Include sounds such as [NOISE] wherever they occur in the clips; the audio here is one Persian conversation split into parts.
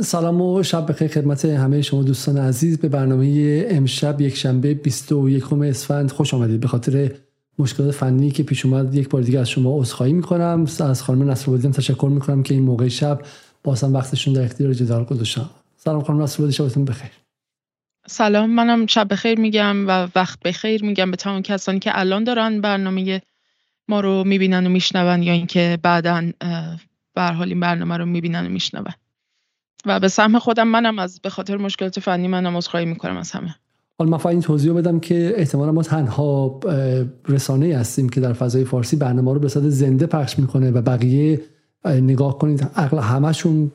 سلام و شب بخیر خدمت همه شما دوستان عزیز. به برنامه امشب یک شنبه 21 اسفند خوش آمدید. به خاطر مشکلات فنی که پیش اومد یک بار دیگه از شما عذرخواهی می‌کنم. از خانم نصرالدین تشکر می‌کنم که این موقع شب بازم وقتشون در اختیار جدال گذاشتن. سلام خانم نصرالدین شبتون بخیر. سلام منم شب بخیر میگم و وقت بخیر میگم به تمام کسانی که الان دارن برنامه ما رو می‌بینن و میشنون یا اینکه بعدا به حال این برنامه رو می‌بینن و میشنون. و به سهم خودم منم از به خاطر مشکلات فنی منم عذرخواهی می‌کنم از همه. حالا من این توضیح بدم که احتمالا ما تنها رسانه هستیم که در فضای فارسی برنامه رو به صورت زنده پخش می‌کنه و بقیه نگاه کنید عقل همشون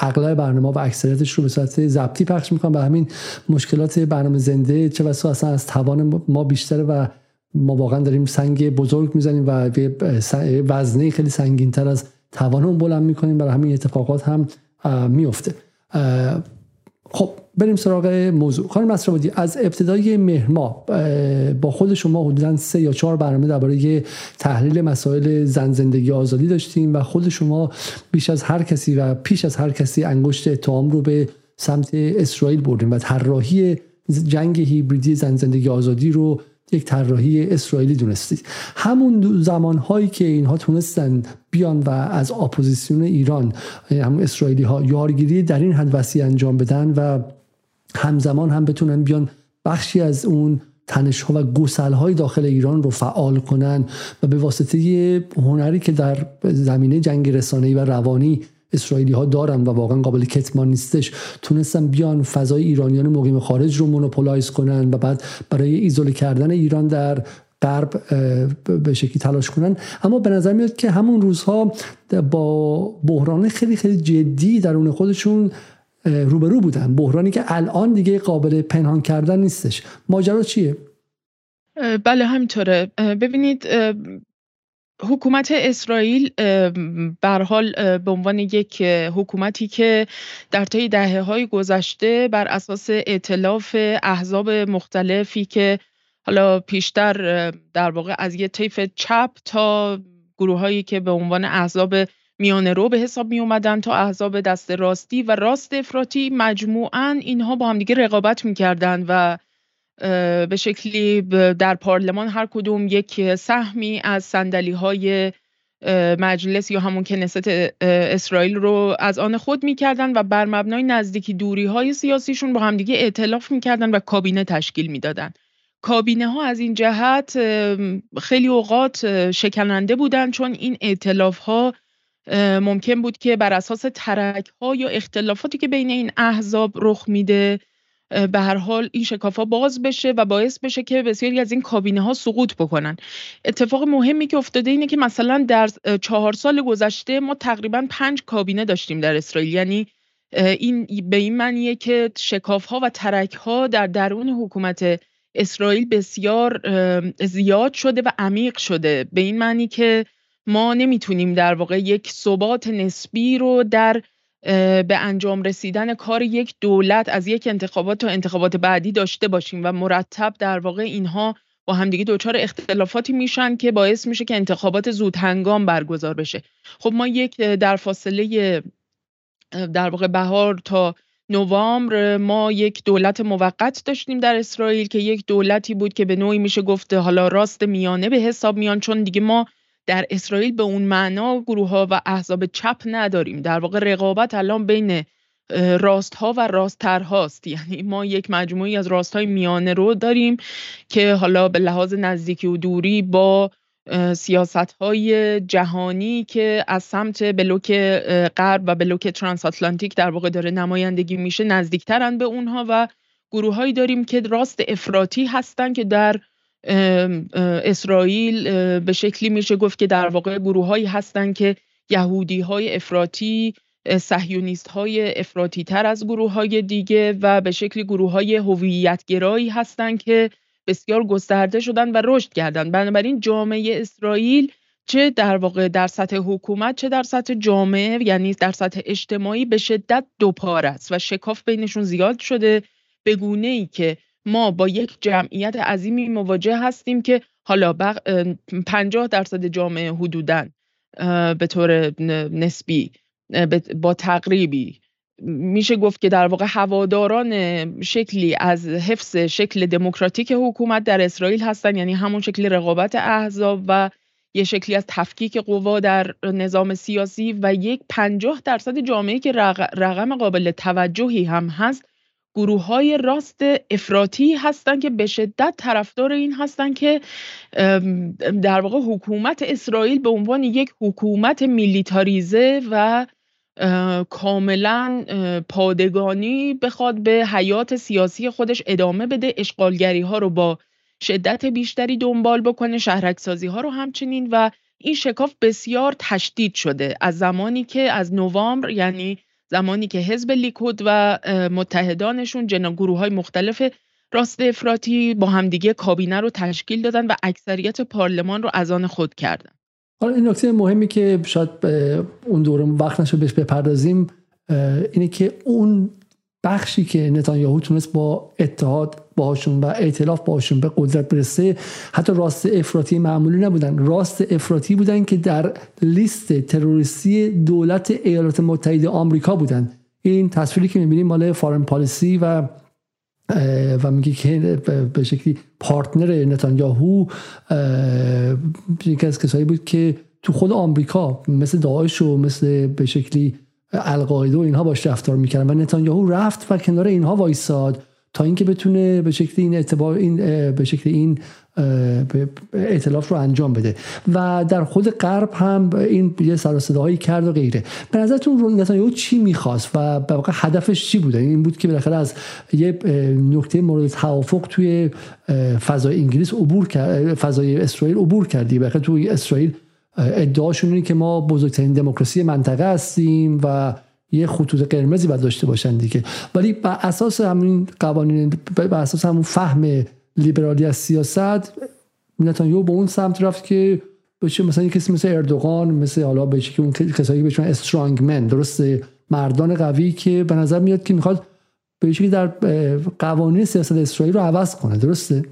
اغلب برنامه و اکثریتش رو به صورت ضبطی پخش می‌کنن و همین مشکلات برنامه زنده چه بسا اصلا از توان ما بیشتره و ما واقعا داریم سنگ بزرگ می‌زنیم و وزنه خیلی سنگین تر از توانمون بلند می‌کنیم. برای همین اتفاقات هم میفته خب بریم سراغ موضوع. خانم مسرابادی از ابتدای مهر با خود شما حدودا سه یا چهار برنامه درباره تحلیل مسائل زن زندگی آزادی داشتیم و خود شما بیش از هر کسی و پیش از هر کسی انگشت اتهام رو به سمت اسرائیل بردیم و طراحی جنگ هیبریدی زن زندگی آزادی رو یک طراحی اسرائیلی دونستید. همون زمانهایی که اینها تونستن بیان و از اپوزیسیون ایران هم اسرائیلی ها یارگیری در این حد وسیع انجام بدن و همزمان هم بتونن بیان بخشی از اون تنش ها و گسل های داخل ایران رو فعال کنن و به واسطه هنری که در زمینه جنگ رسانه‌ای و روانی اسرائیلی ها دارن و واقعا قابل کتمان نیستش تونستن بیان فضای ایرانیان مقیم خارج رو monopolize کنن و بعد برای ایزوله کردن ایران در غرب به شکلی تلاش کنن. اما به نظر میاد که همون روزها با بحران خیلی خیلی جدی درون خودشون روبرو بودن. بحرانی که الان دیگه قابل پنهان کردن نیستش. ماجرا چیه؟ بله همینطوره. ببینید حکومت اسرائیل بر حال به عنوان یک حکومتی که در طی دهه های گذشته بر اساس ائتلاف احزاب مختلفی که حالا پیشتر در واقع از یه طیف چپ تا گروه هایی که به عنوان احزاب میانه رو به حساب می اومدن تا احزاب دست راستی و راست افراطی مجموعاً اینها با همدیگه رقابت می‌کردند و به شکلی در پارلمان هر کدوم یک سهمی از سندلی های مجلس یا همون کنست اسرائیل رو از آن خود می‌کردن و بر مبنای نزدیکی دوری های سیاسیشون با همدیگه ائتلاف می‌کردن و کابینه تشکیل می‌دادن. کابینه ها از این جهت خیلی اوقات شکننده بودن چون این ائتلاف ها ممکن بود که بر اساس ترک ها یا اختلافاتی که بین این احزاب رخ میده به هر حال این شکاف باز بشه و باعث بشه که بسیاری از این کابینه ها سقوط بکنن. اتفاق مهمی که افتاده اینه که مثلا در چهار سال گذشته ما تقریبا پنج کابینه داشتیم در اسرائیل. یعنی این به این معنیه که شکاف ها و ترک ها در درون حکومت اسرائیل بسیار زیاد شده و عمیق شده. به این معنی که ما نمی‌تونیم در واقع یک ثبات نسبی رو در به انجام رسیدن کار یک دولت از یک انتخابات تا انتخابات بعدی داشته باشیم و مرتب در واقع اینها با همدیگه دچار اختلافاتی میشن که باعث میشه که انتخابات زود هنگام برگزار بشه. خب ما یک در فاصله در واقع بهار تا نوامبر ما یک دولت موقت داشتیم در اسرائیل که یک دولتی بود که به نوعی میشه گفته حالا راست میانه به حساب میان چون دیگه ما در اسرائیل به اون معنا گروه ها و احزاب چپ نداریم. در واقع رقابت الان بین راست ها و راستتر هاست یعنی ما یک مجموعی از راست های میانه رو داریم که حالا به لحاظ نزدیکی و دوری با سیاست های جهانی که از سمت بلوک غرب و بلوک ترانس آتلانتیک در واقع داره نمایندگی میشه نزدیکترن به اونها و گروههایی داریم که راست افراطی هستن که در اسرائیل به شکلی میشه گفت که در واقع گروه هایی هستن که یهودی های افراطی سهیونیست های افراطی تر از گروه های دیگه و به شکلی گروه های هویتگرایی که بسیار گسترده شدن و رشد کردن. بنابراین جامعه اسرائیل چه در واقع در سطح حکومت چه در سطح جامعه یعنی در سطح اجتماعی به شدت دوپار است و شکاف بینشون زیاد شده به گونه ای که ما با یک جمعیت عظیمی مواجه هستیم که حالا بق... 50 درصد جامعه حدودن به طور نسبی با تقریبی میشه گفت که در واقع هواداران شکلی از حفظ شکل دموکراتیک حکومت در اسرائیل هستن یعنی همون شکل رقابت احزاب و یه شکلی از تفکیک قوا در نظام سیاسی و یک پنجاه درصد جامعه که رقم قابل توجهی هم هست گروه های راست افراطی هستند که به شدت طرفدار این هستند که در واقع حکومت اسرائیل به عنوان یک حکومت میلیتاریزه و کاملا پادگانی بخواد به حیات سیاسی خودش ادامه بده اشغالگری ها رو با شدت بیشتری دنبال بکنه شهرک سازی ها رو همچنین و این شکاف بسیار تشدید شده. از زمانی که از نوامبر یعنی زمانی که حزب لیکود و متحدانشون جنا گروه های مختلف راست افراطی با همدیگه کابینه رو تشکیل دادن و اکثریت پارلمان رو از آن خود کردن. حالا این نکته مهمی که شاید اون دوره وقت نشد بهش بپردازیم اینه که اون بخشی که نتانیاهو تونست با اتحاد باشون و ائتلاف باشون به قدرت برسه حتی راست افراطی معمولی نبودن. راست افراطی بودن که در لیست تروریستی دولت ایالات متحده آمریکا بودن. این تصویری که می‌بینیم مال فارن پالیسی و و میگه که به شکلی پارتنر نتانیاهو یکی از کسایی بود که تو خود آمریکا مثل داعش و مثل به شکلی القاعده و اینها باش رفتار می‌کردن و نتانیاهو رفت و کنار اینها وایساد تا اینکه بتونه به شکل این اعتبار این به شکل این اعتلاف رو انجام بده. و در خود غرب هم این یه سر صداهایی کرد و غیره. به نظرتون نتانیاهو چی می‌خواست و به واقع هدفش چی بوده این بود که بالاخره از یه نکته مورد توافق توی فضای انگلیس عبور کرد فضای اسرائیل عبور کردی بالاخره توی اسرائیل ادعاشون اینه که ما بزرگترین دموکراسی منطقه هستیم و یه خطوط قرمزی باید داشته باشن دیگه. ولی بر اساس همین قوانین بر اساس همون فهم لیبرالی از سیاست نتانیاهو به اون سمت رفت که بشه مثلا یه کسی مثل اردوغان مثل حالا بشه که اون کسایی بهشون استرانگ من درسته؟ مردان قوی که به نظر میاد که می‌خواد به که در قوانین سیاست اسرائیل رو عوض کنه درسته؟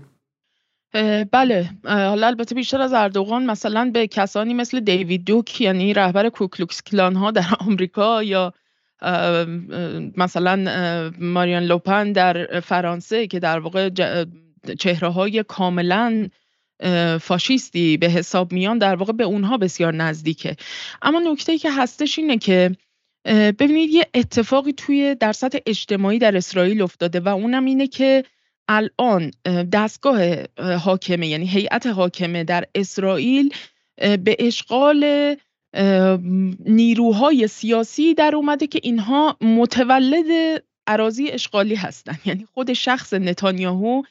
بله. حالا البته بیشتر از اردوغان مثلا به کسانی مثل دیوید دوک یعنی رهبر کوکلوکس کلان ها در [LAUGHS] آمریکا یا مثلا ماریان لوپن در فرانسه که در واقع چهره های کاملا فاشیستی به حساب میان در واقع به اونها بسیار نزدیکه. اما نکته که هستش اینه که ببینید یه اتفاقی توی در سطح اجتماعی در اسرائیل افتاده و اونم اینه که الان دستگاه حاکمه یعنی هیئت حاکمه در اسرائیل به اشغال نیروهای سیاسی در اومده که اینها متولد عراضی اشغالی هستند [LAUGHS] یعنی خود شخص نتانیاهو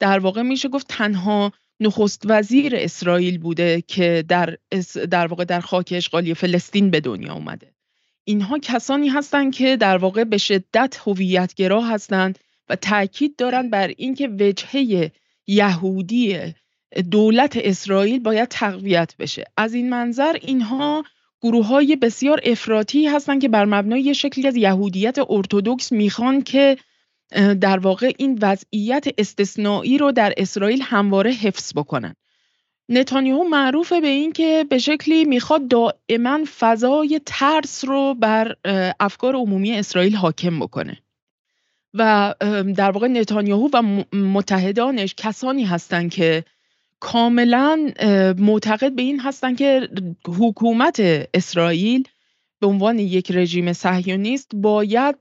در واقع میشه گفت تنها نخست وزیر اسرائیل بوده که در, در واقع در خاک اشغالی فلسطین به دنیا اومده. اینها کسانی هستند که در واقع به شدت هویتگرا هستند و تاکید دارند بر اینکه وجهه یهودی دولت اسرائیل باید تقویت بشه. از این منظر اینها گروه های بسیار افراطی هستند که بر مبنای شکلی از یهودیت ارتودکس می‌خوان که در واقع این وضعیت استثنایی رو در اسرائیل همواره حفظ بکنن. نتانیاهو معروفه به این که به شکلی می‌خواد دائما فضای ترس رو بر افکار عمومی اسرائیل حاکم بکنه. و در واقع نتانیاهو و متحدانش کسانی هستند که کاملا معتقد به این هستند که حکومت اسرائیل به عنوان یک رژیم صهیونیست باید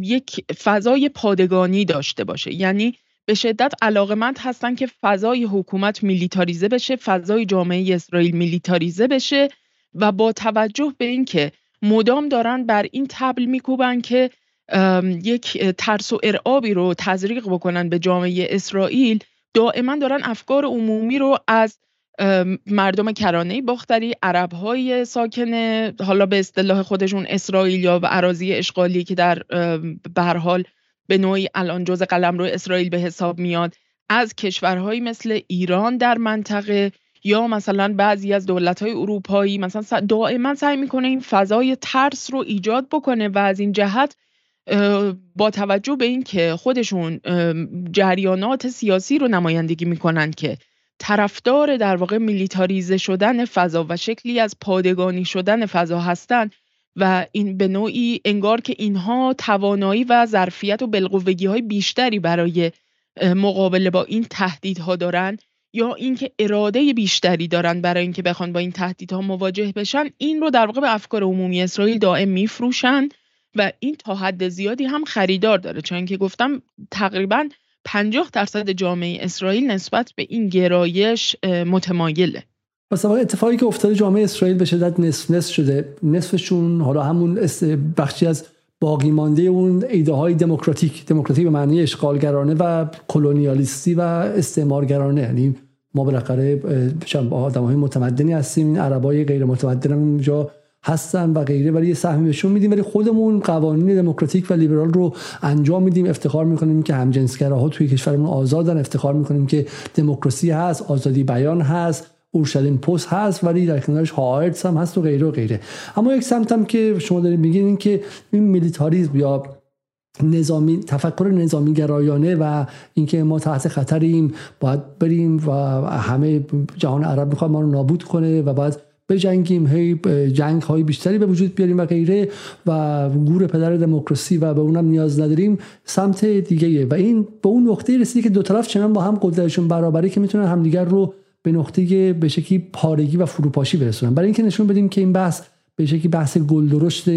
یک فضای پادگانی داشته باشه. یعنی به شدت علاقمند هستن که فضای حکومت میلیتاریزه بشه فضای جامعه اسرائیل میلیتاریزه بشه و با توجه به اینکه مدام دارن بر این تبل میکوبن که یک ترس و ارعابی رو تزریق بکنن به جامعه اسرائیل دائما دارن افکار عمومی رو از مردم کرانه باختری عرب های ساکن حالا به اصطلاح خودشون اسرائیلیا و عراضی اشغالی که در به حال به نوعی الان جز قلم رو اسرائیل به حساب میاد از کشورهایی مثل ایران در منطقه یا مثلا بعضی از دولت های اروپایی مثلا دائما سعی می‌کنه این فضای ترس رو ایجاد بکنه و از این جهت با توجه به اینکه خودشون جریانات سیاسی رو نمایندگی می‌کنن که طرفدار در واقع میلیتاریزه شدن فضا و شکلی از پادگانی شدن فضا هستند و این به نوعی انگار که اینها توانایی و ظرفیت و بالقوگی های بیشتری برای مقابله با این تهدیدها دارن یا اینکه اراده بیشتری دارن برای اینکه بخوان با این تهدیدها مواجه بشن این رو در واقع به افکار عمومی اسرائیل دائم میفروشن و این تا حد زیادی هم خریدار داره. چون که گفتم تقریبا 50 درصد جامعه اسرائیل نسبت به این گرایش متمایله. مثلا اتفاقی که افتاده جامعه اسرائیل به شدت نصف نصف شده. نصفشون حالا همون بخشی از باقی مانده اون ایده های دموکراتیک. دموکراتیک به معنی اشغالگرانه و کلونیالیستی و استعمارگرانه. یعنی ما بالاخره آدم های متمدنی هستیم. این عربای غیر متمدن هم اونجا هستن و غیره ولی یه سهمی بهشون میدیم. ولی خودمون قوانین دموکراتیک و لیبرال رو انجام میدیم. افتخار می‌کنیم که همجنسگراها توی کشورمون آزادن. افتخار می‌کنیم که دموکراسی هست آزادی بیان هست اورشلیم پست هست ولی در کنارش هایرتس هم هست و غیره و غیره. اما یک سمت هم که شما دارید میگین که این میلیتاریزم یا نظامی تفکر نظامی گرایانه و اینکه ما تحت خطریم باید بریم و همه جهان عرب می‌خواد ما رو نابود کنه و باید بجنگیم هی جنگ های بیشتری به وجود بیاریم و غیره و گور پدر دموکراسی و به اونم نیاز نداریم سمت دیگه و این به اون نقطه رسیده که دو طرف چنان با هم قدرتشون برابری که می‌تونن همدیگر رو به نقطه به شکلی پارگی و فروپاشی برسونن. برای اینکه نشون بدیم که این بحث به شکلی بحث گلدرشت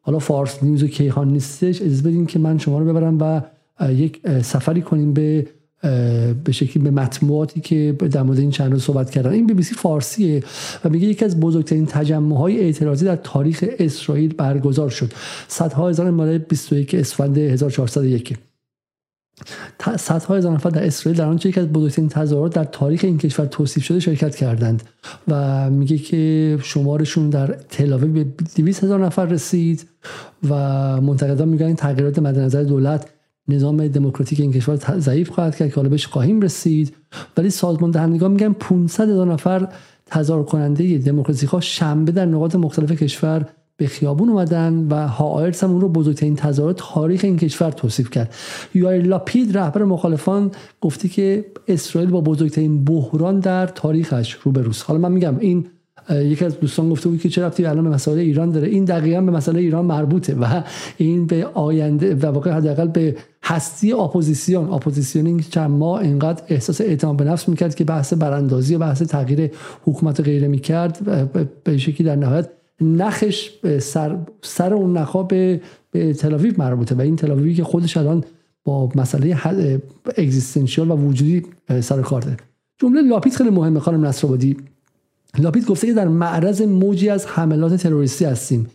حالا فارس نیوز و کیهان نیستش اجازه بدین که من شما رو ببرم و یک سفری کنیم به به شکلی به مطبوعاتی که در مورد این روز صحبت کردن. این بی بی سی فارسیه و میگه یکی از بزرگترین تجمع های اعتراضی در تاریخ اسرائیل برگزار شد. صدها هزار مال 21 اسفند 1401 صدها هزار نفر در اسرائیل در آنچه یک از بزرگترین تظاهرات در تاریخ این کشور توصیف شده شرکت کردند و میگه که شمارشون در تلاوی به 200 هزار نفر رسید و منتقدان میگن تغییرات مد نظر دولت نظام دموکراتیک این کشور ضعیف خواهد کرد که حالا بهش خواهیم رسید. ولی سازمان دهندگان میگن 500 هزار نفر تظاهر کننده دموکراسی ها شنبه در نقاط مختلف کشور به خیابون اومدن و هایرس هم اون رو بزرگترین تظاهرات تاریخ این کشور توصیف کرد. یائیر لاپید رهبر مخالفان گفتی که اسرائیل با بزرگترین بحران در تاریخش روبروست. حالا من میگم این یکی از دوستان گفته بود که چه ربطی الان به مسائل ایران داره. این دقیقا به مسئله ایران مربوطه و این به آینده و واقع حداقل به هستی اپوزیسیون. اپوزیسیونی که چند ماه اینقدر احساس اعتماد به نفس می‌کرد که بحث براندازی و بحث تغییر حکومت غیره می‌کرد به شکلی در نهایت نقش سر, سر اون نخا به, به مربوطه و این تلاویوی که خودش الان با مسئله اگزیستنشیال و وجودی سر کار داره جمله لاپید خیلی مهمه خانم نصرآبادی. لاپید گفته که در معرض موجی از حملات تروریستی هستیم.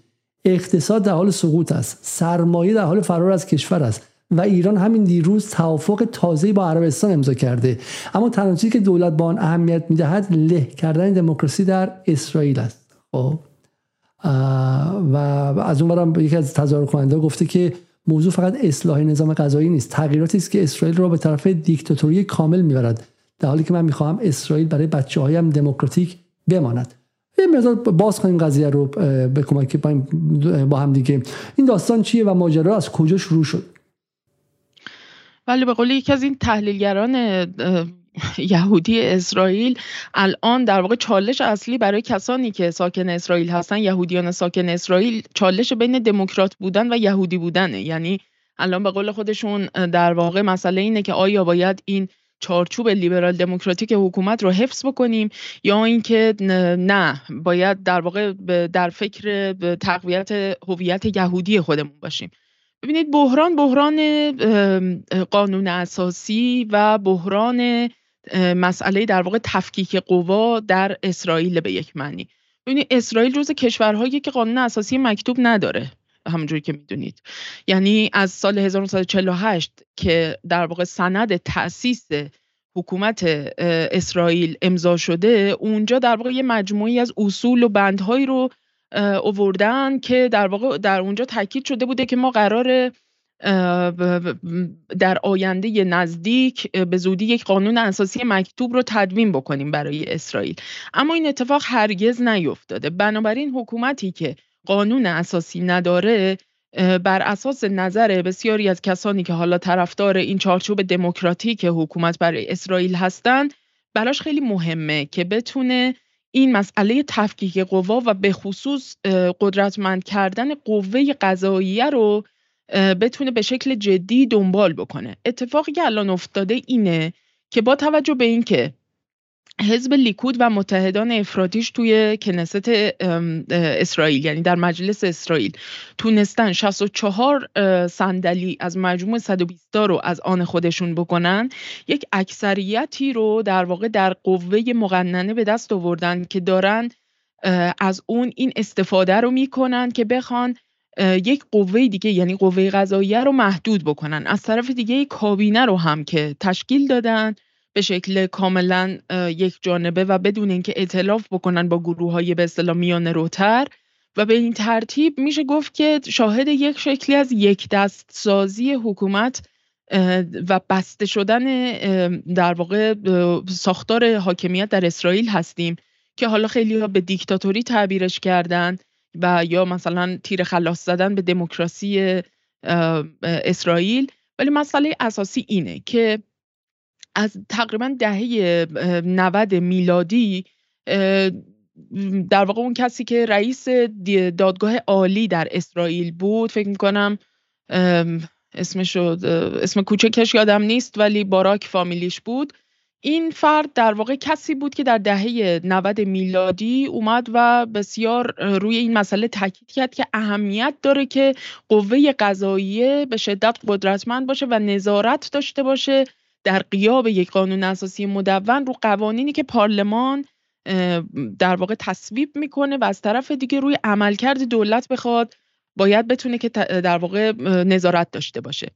اقتصاد در حال سقوط است. سرمایه در حال فرار از کشور است. و ایران همین دیروز توافق تازه با عربستان امضا کرده. اما تنها چیزی که دولت با آن اهمیت می‌دهد له کردن دموکراسی در اسرائیل است. خب و از اون برم یکی از تظاهر کننده گفته که موضوع فقط اصلاح نظام قضایی نیست. تغییراتی است که اسرائیل را به طرف دیکتاتوری کامل می‌برد. در حالی که من می‌خواهم اسرائیل برای بچه هایم دموکراتیک بماند. یه مقدار باز کنیم قضیه رو به کمک با هم دیگه. این داستان چیه و ماجرا از کجا شروع شد؟ ولی به قول یکی از این تحلیلگران یهودی اسرائیل الان در واقع چالش اصلی برای کسانی که ساکن اسرائیل هستن یهودیان ساکن اسرائیل چالش بین دموکرات بودن و یهودی بودنه. یعنی الان به قول خودشون در واقع مسئله اینه که آیا باید این چارچوب لیبرال دموکراتیک حکومت رو حفظ بکنیم یا اینکه نه باید در واقع در فکر تقویت هویت یهودی خودمون باشیم. ببینید بحران بحران قانون اساسی و بحران مسئله در واقع تفکیک قوا در اسرائیل به یک معنی. ببینید اسرائیل روز کشورهایی که قانون اساسی مکتوب نداره همونجوری که می‌دونید. یعنی از سال 1948 که در واقع سند تأسیس حکومت اسرائیل امضا شده اونجا در واقع یه مجموعی از اصول و بندهایی رو اووردن که در واقع در اونجا تاکید شده بوده که ما قرار در آینده نزدیک به زودی یک قانون اساسی مکتوب رو تدوین بکنیم برای اسرائیل. اما این اتفاق هرگز نیفتاده. بنابراین حکومتی که قانون اساسی نداره بر اساس نظر بسیاری از کسانی که حالا طرفدار این چارچوب دموکراتیک حکومت برای اسرائیل هستند براش خیلی مهمه که بتونه این مسئله تفکیک قوا و به خصوص قدرتمند کردن قوه قضاییه رو بتونه به شکل جدی دنبال بکنه. اتفاقی که الان افتاده اینه که با توجه به اینکه حزب لیکود و متحدان افرادیش توی کنست اسرائیل یعنی در مجلس اسرائیل. تونستن 64 صندلی از مجموع 120 رو از آن خودشون بکنن. یک اکثریتی رو در واقع در قوه مقننه به دست آوردن که دارن از اون این استفاده رو می‌کنن که بخوان یک قوه دیگه یعنی قوه قضاییه رو محدود بکنن. از طرف دیگه کابینه رو هم که تشکیل دادن. به شکل کاملا یک جانبه و بدون اینکه اطلاف بکنن با گروه های به اصطلاح میان روتر. و به این ترتیب میشه گفت که شاهد یک شکلی از یک دست سازی حکومت و بسته شدن در واقع ساختار حاکمیت در اسرائیل هستیم که حالا خیلی ها به دیکتاتوری تعبیرش کردن و یا مثلا تیر خلاص زدن به دموکراسی اسرائیل. ولی مسئله اساسی اینه که از تقریبا دهه 90 میلادی در واقع اون کسی که رئیس دادگاه عالی در اسرائیل بود فکر می‌کنم اسمش اسم کوچکش یادم نیست ولی باراک فامیلیش بود. این فرد در واقع کسی بود که در دهه 90 میلادی اومد و بسیار روی این مسئله تاکید کرد که اهمیت داره که قوه قضاییه به شدت قدرتمند باشه و نظارت داشته باشه. در قیاب یک قانون اساسی مدون رو قوانینی که پارلمان در واقع تصویب می‌کنه و از طرف دیگه روی عملکرد دولت بخواد باید بتونه که در واقع نظارت داشته باشه.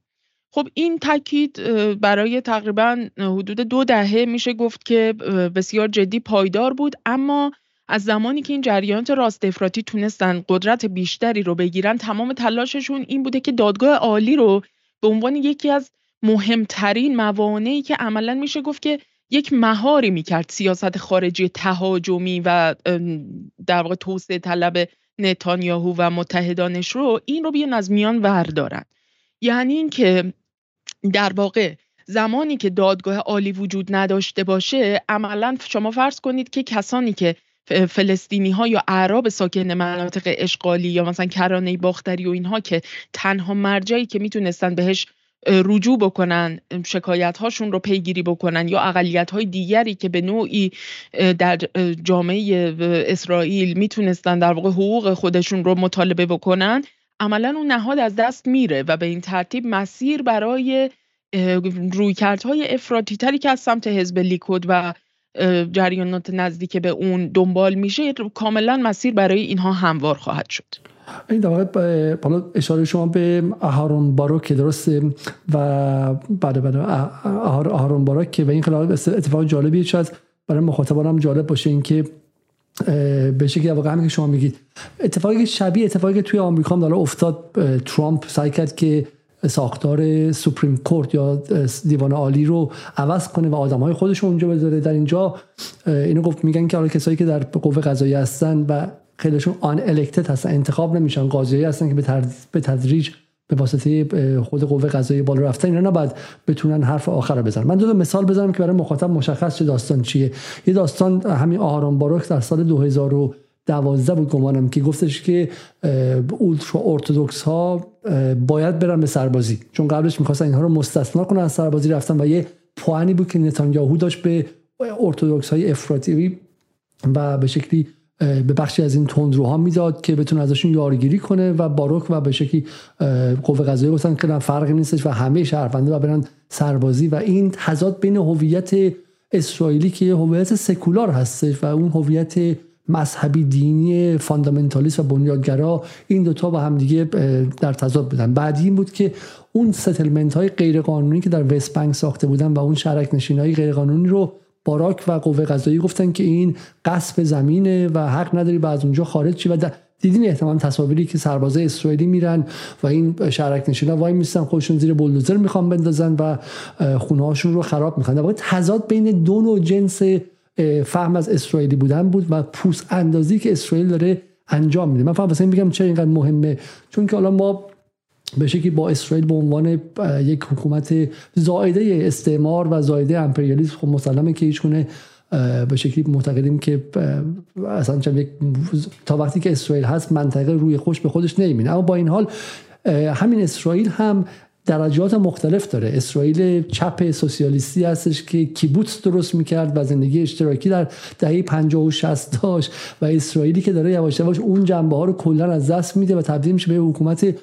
خب این تاکید برای تقریبا حدود دو دهه میشه گفت که بسیار جدی پایدار بود. اما از زمانی که این جریانات راست افراطی تونستن قدرت بیشتری رو بگیرن تمام تلاششون این بوده که دادگاه عالی رو به عنوان یکی از مهمترین موانعی که عملا میشه گفت که یک مهاری می‌کرد سیاست خارجی تهاجمی و در واقع توسعه طلب نتانیاهو و متحدانش رو این رو بیان از میان وردارن. یعنی اینکه در واقع زمانی که دادگاه عالی وجود نداشته باشه عملا شما فرض کنید که کسانی که فلسطینی ها یا اعراب ساکن مناطق اشغالی یا مثلا کرانه باختری و اینها که تنها مرجعی که می‌تونستن بهش رجوع بکنن شکایت هاشون رو پیگیری بکنن یا اقلیت های دیگری که به نوعی در جامعه اسرائیل می‌تونستن در واقع حقوق خودشون رو مطالبه بکنن عملا اون نهاد از دست میره و به این ترتیب مسیر برای رویکردهای افراطی تری که از سمت حزب لیکود و جریانات نزدیک به اون دنبال میشه کاملا مسیر برای اینها هموار خواهد شد. این در واقع اشاره شما به اهارون باروک درسته و بعد بعد اهارون باروک که و این خیلی اتفاق جالبیه شاید برای مخاطبانم جالب باشه اینکه به شکلی واقعا که شما میگید. اتفاقی شبیه اتفاقی که توی آمریکا هم داره افتاد ترامپ سعی کرد که ساختار سوپریم کورت یا دیوان عالی رو عوض کنه و آدم های خودش اونجا بذاره. در اینجا اینو گفت میگن که حالا کسایی که در قوه قضایی هستن و خیلیشون آن الکتد هستن انتخاب نمیشن قاضی هستن که به تدریج به واسطه خود قوه قضایی بالا رفتن. اینا نباید بتونن حرف آخر رو بزنن. من دو مثال بزنم که برای مخاطب مشخص چه داستان چیه. یه داستان همین آهاران باروک در سال 2012 بود گمانم که گفتش که اولترا ارتودکس ها باید برن به سربازی. چون قبلش می‌خواستن اینها رو مستثنا کنن از سربازی رفتن و یه پوانی بود که نتانیاهو داشت به ارتودکس های افراطی و به شکلی به بخشی از این تندروها می‌داد که بتونه ازشون یارگیری کنه و باروک و به شکلی قوه قضایی گفتن که فرقی نیستش و همه شهرونده و برن سربازی و این تضاد بین هویت اسرائیلی که هویت سکولار هستش و اون هویت مذهبی دینی fundamentalist و بنیادگرا این دوتا با هم دیگه در تضاد بودن. بعدی این بود که اون settlement های غیرقانونی که در West Bank ساخته بودن و اون شهرک نشین های غیرقانونی رو باراک و قوه قضایی گفتن که این غصب زمینه و حق نداری باید از اونجا خارج شی و دیدین احتمال تصاویری که سربازای اسرائیلی میرن و این شرک نشینا وای میستن خودشون زیر بولدوزر می‌خوان بندازن و خونه رو خراب می‌کنن. در تضاد بین دو نوع جنس فهم از اسرائیلی بودن بود و پوست اندازی که اسرائیل داره انجام میده. من فقط واسه میگم چه اینقدر مهمه؟ چون که حالا ما به شکلی با اسرائیل به عنوان یک حکومت زایده استعمار و زایده امپریالیسم خب مسلمه که هیچ به شکلی معتقدیم که اصلا تا وقتی که اسرائیل هست منطقه روی خوش به خودش نمی‌بینه. اما با این حال همین اسرائیل هم درجات مختلف داره. اسرائیل چپ سوسیالیستی هستش که کیبوتس درست می‌کرد و زندگی اشتراکی در دهه 50 و 60 داشت و اسرائیلی که داره یواش یواش اون جنبه ها رو کلا از دست میده و تبدیل میشه به حکومت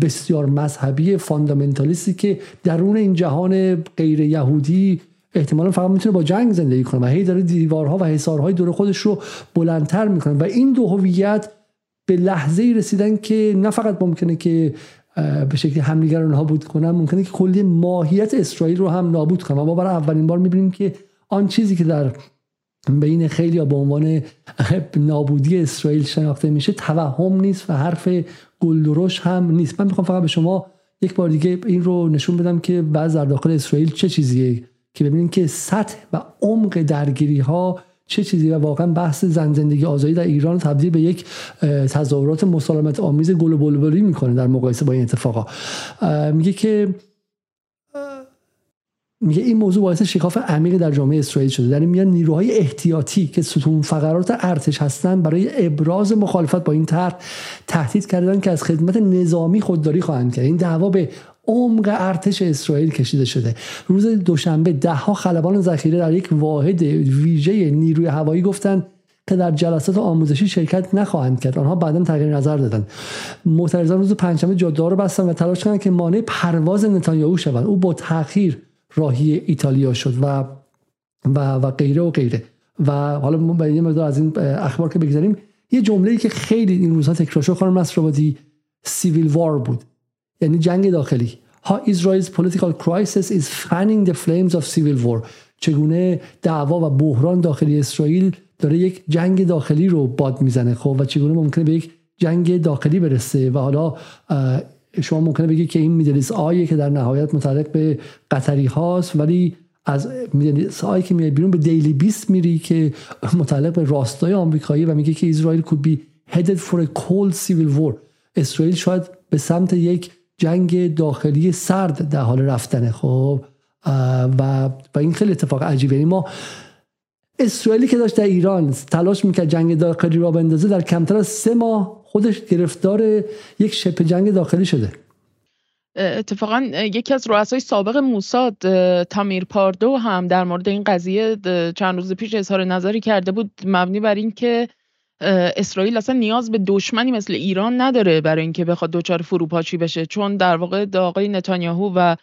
بسیار مذهبی فاندامنتالیستی که درون این جهان غیر یهودی احتمالا فقط می‌تونه با جنگ زندگی کنه و هی داره دیوارها و حصارهای دور خودش رو بلندتر می‌کنه و این دو هویت به لحظه رسیدن که نه فقط ممکنه که به شکلی همدیگر رو نابود کنن ممکنه که کلی ماهیت اسرائیل رو هم نابود کنن. ما برای اولین بار می‌بینیم که آن چیزی که در بین خیلی به عنوان نابودی اسرائیل شناخته میشه توهم نیست و حرف گلدرش هم نیست. من می‌خوام فقط به شما یک بار دیگه این رو نشون بدم که بعض در داخل اسرائیل چه چیزیه که ببینید که سطح و عمق درگیری ها چه چیزی و واقعا بحث زن زندگی آزادی در ایران تبدیل به یک تظاهرات مسالمت آمیز گل و بلبلی می‌کنه در مقایسه با این اتفاقا. میگه که میگه این موضوع باعث شکاف عمیق در جامعه اسرائیل شده. در این میان نیروهای احتیاطی که ستون فقرات ارتش هستند برای ابراز مخالفت با این طرح تهدید کردن که از خدمت نظامی خودداری خواهند کرد. این دعوا به عمق ارتش اسرائیل کشیده شده. روز دوشنبه ده ها خلبان ذخیره در یک واحد ویژه نیروی هوایی گفتند که در جلسات آموزشی شرکت نخواهند کرد. آنها بعدا تغییر نظر دادند. معترضان روز پنجشنبه جاده رو بستن و تلاش کردند که مانع پرواز نتانیاهو شوند. او با تاخیر راهی ایتالیا شد و و و غیره و غیره. و حالا ما یه مقدار از این اخبار که بگذاریم یه جمله‌ای که خیلی این روزها تکرار شد خانم نصرآبادی سیویل وار بود. یعنی جنگ داخلی. How Israel's political crisis is fanning the flames of civil war. چگونه دعوا و بحران داخلی اسرائیل داره یک جنگ داخلی رو باد می‌زنه خب؟ و چگونه ممکنه به یک جنگ داخلی برسه؟ و حالا شما ممکنه بگید که این میدلیس آیه که در نهایت متعلق به قطری هاست ولی از میدلیس آیه که میاد بیرون به دیلی بیست میری که متعلق به راستای آمریکایی و میگه که اسرائیل could be headed for a cold civil war. اسرائیل شاید به سمت یک جنگ داخلی سرد در حال رفتنه خب؟ و و این خیلی اتفاق عجیبه. یعنی ما اسرائیلی که داشت در ایران تلاش می‌کرد جنگ داخلی را بندازه در کمتر از سه ماه خودش گرفتار یک شبه جنگ داخلی شده. اتفاقا یکی از رؤسای سابق موساد تامیر پاردو هم در مورد این قضیه چند روز پیش اظهار نظری کرده بود مبنی بر اینکه اسرائیل اصلا نیاز به دشمنی مثل ایران نداره برای اینکه بخواد دچار فروپاشی بشه چون در واقع آقای نتانیاهو و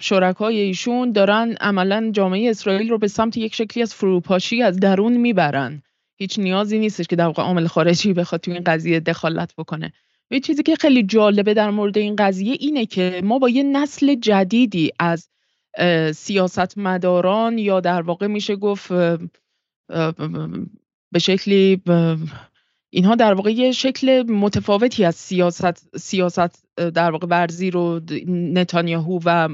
شرکای ایشون دارن عملا جامعه اسرائیل رو به سمت یک شکلی از فروپاشی از درون می‌برن. هیچ نیازی نیستش که در واقع عامل خارجی بخواد تو این قضیه دخالت بکنه. یه چیزی که خیلی جالبه در مورد این قضیه اینه که ما با یه نسل جدیدی از سیاستمداران یا در واقع میشه گفت به شکلی اینها در واقع یه شکل متفاوتی از سیاست سیاست در واقع ورزی رو نتانیاهو و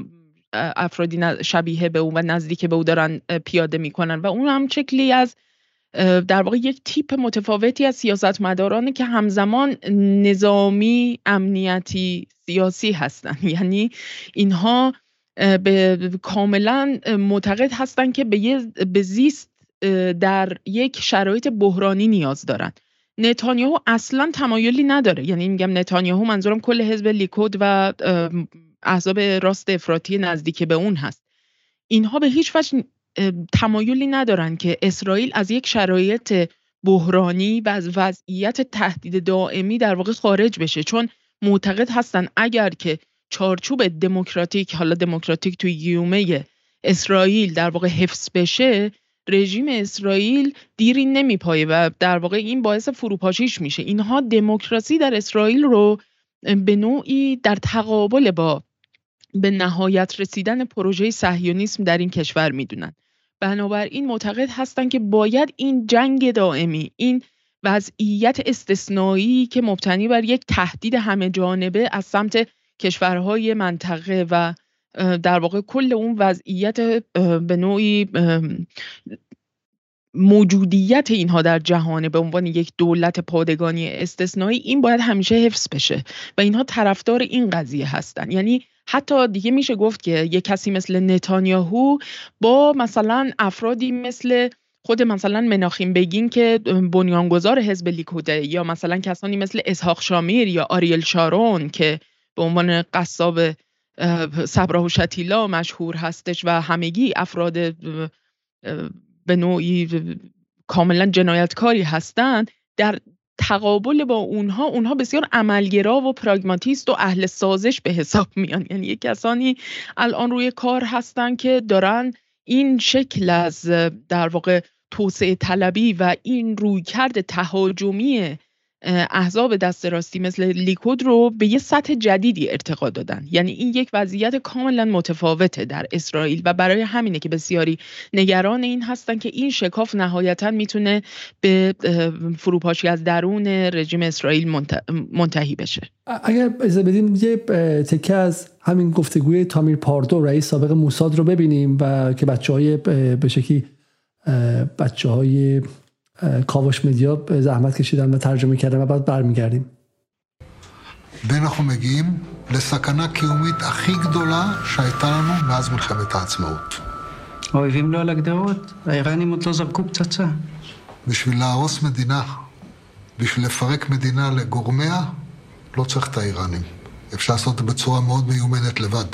افرادی شبیه به او و نزدیک به او دارن پیاده می‌کنن و اون هم شکلی از در واقع یک تیپ متفاوتی از سیاستمدارانه که همزمان نظامی امنیتی سیاسی هستند [LAUGHS] یعنی اینها به کاملا معتقد هستند که به, به زیست در یک شرایط بحرانی نیاز دارند نتانیاهو اصلا تمایلی نداره. یعنی میگم نتانیاهو منظورم کل حزب لیکود و احزاب راست افراطی نزدیک به اون هست. اینها به هیچ وجه تمایلی ندارن که اسرائیل از یک شرایط بحرانی و از وضعیت تهدید دائمی در واقع خارج بشه. چون معتقد هستن اگر که چارچوب دموکراتیک حالا دموکراتیک توی گیومه اسرائیل در واقع حفظ بشه رژیم اسرائیل دیری نمیپایه و در واقع این باعث فروپاشیش میشه. اینها دموکراسی در اسرائیل رو به نوعی در تقابل با به نهایت رسیدن پروژه صهیونیسم در این کشور می‌دونن. بنابراین معتقد هستند که باید این جنگ دائمی این وضعیت استثنایی که مبتنی بر یک تهدید همه جانبه از سمت کشورهای منطقه و در واقع کل اون وضعیت به نوعی موجودیت اینها در جهانه به عنوان یک دولت پادگانی استثنایی این باید همیشه حفظ بشه و اینها طرفدار این قضیه هستن. یعنی حتی دیگه میشه گفت که یه کسی مثل نتانیاهو با مثلا افرادی مثل خود مثلا مناخیم بگین که بنیانگذار حزب لیکوده یا مثلا کسانی مثل اسحاق شامیر یا آریل شارون که به عنوان قصاب صبرا و شتیلا مشهور هستش و همگی افراد به نوعی کاملا جنایتکاری هستند در تقابل با اونها اونها بسیار عملگرا و پراگماتیست و اهل سازش به حساب میان. یعنی یک کسانی الان روی کار هستن که دارن این شکل از در واقع توسعه طلبی و این رویکرد تهاجمی احزاب دست راستی مثل لیکود رو به یه سطح جدیدی ارتقا دادن. یعنی این یک وضعیت کاملا متفاوته در اسرائیل و برای همینه که بسیاری نگران این هستن که این شکاف نهایتا می‌تونه به فروپاشی از درون رژیم اسرائیل منتهی بشه. اگر اجازه بدیم یه تکه از همین گفتگوی تامیر پاردو رئیس سابق موساد رو ببینیم و که بچه های به شکلی بچه های کاوش مدیا زحمت کشیدن و ترجمه کردن و بعد برمیگردیم ואנחנו מגיעים לסכנה קיומית הכי גדולה שהייתה לנו מאז מלחמת העצמאות. האויבים לא על הגדרות, האיראנים עוד לא זרקו פצצה. בשביל להרוס מדינה, בשביל לפרק מדינה לגורמיה, לא צריך את האיראנים. אפשר לעשות את זה בצורה מאוד מיומנת לבד.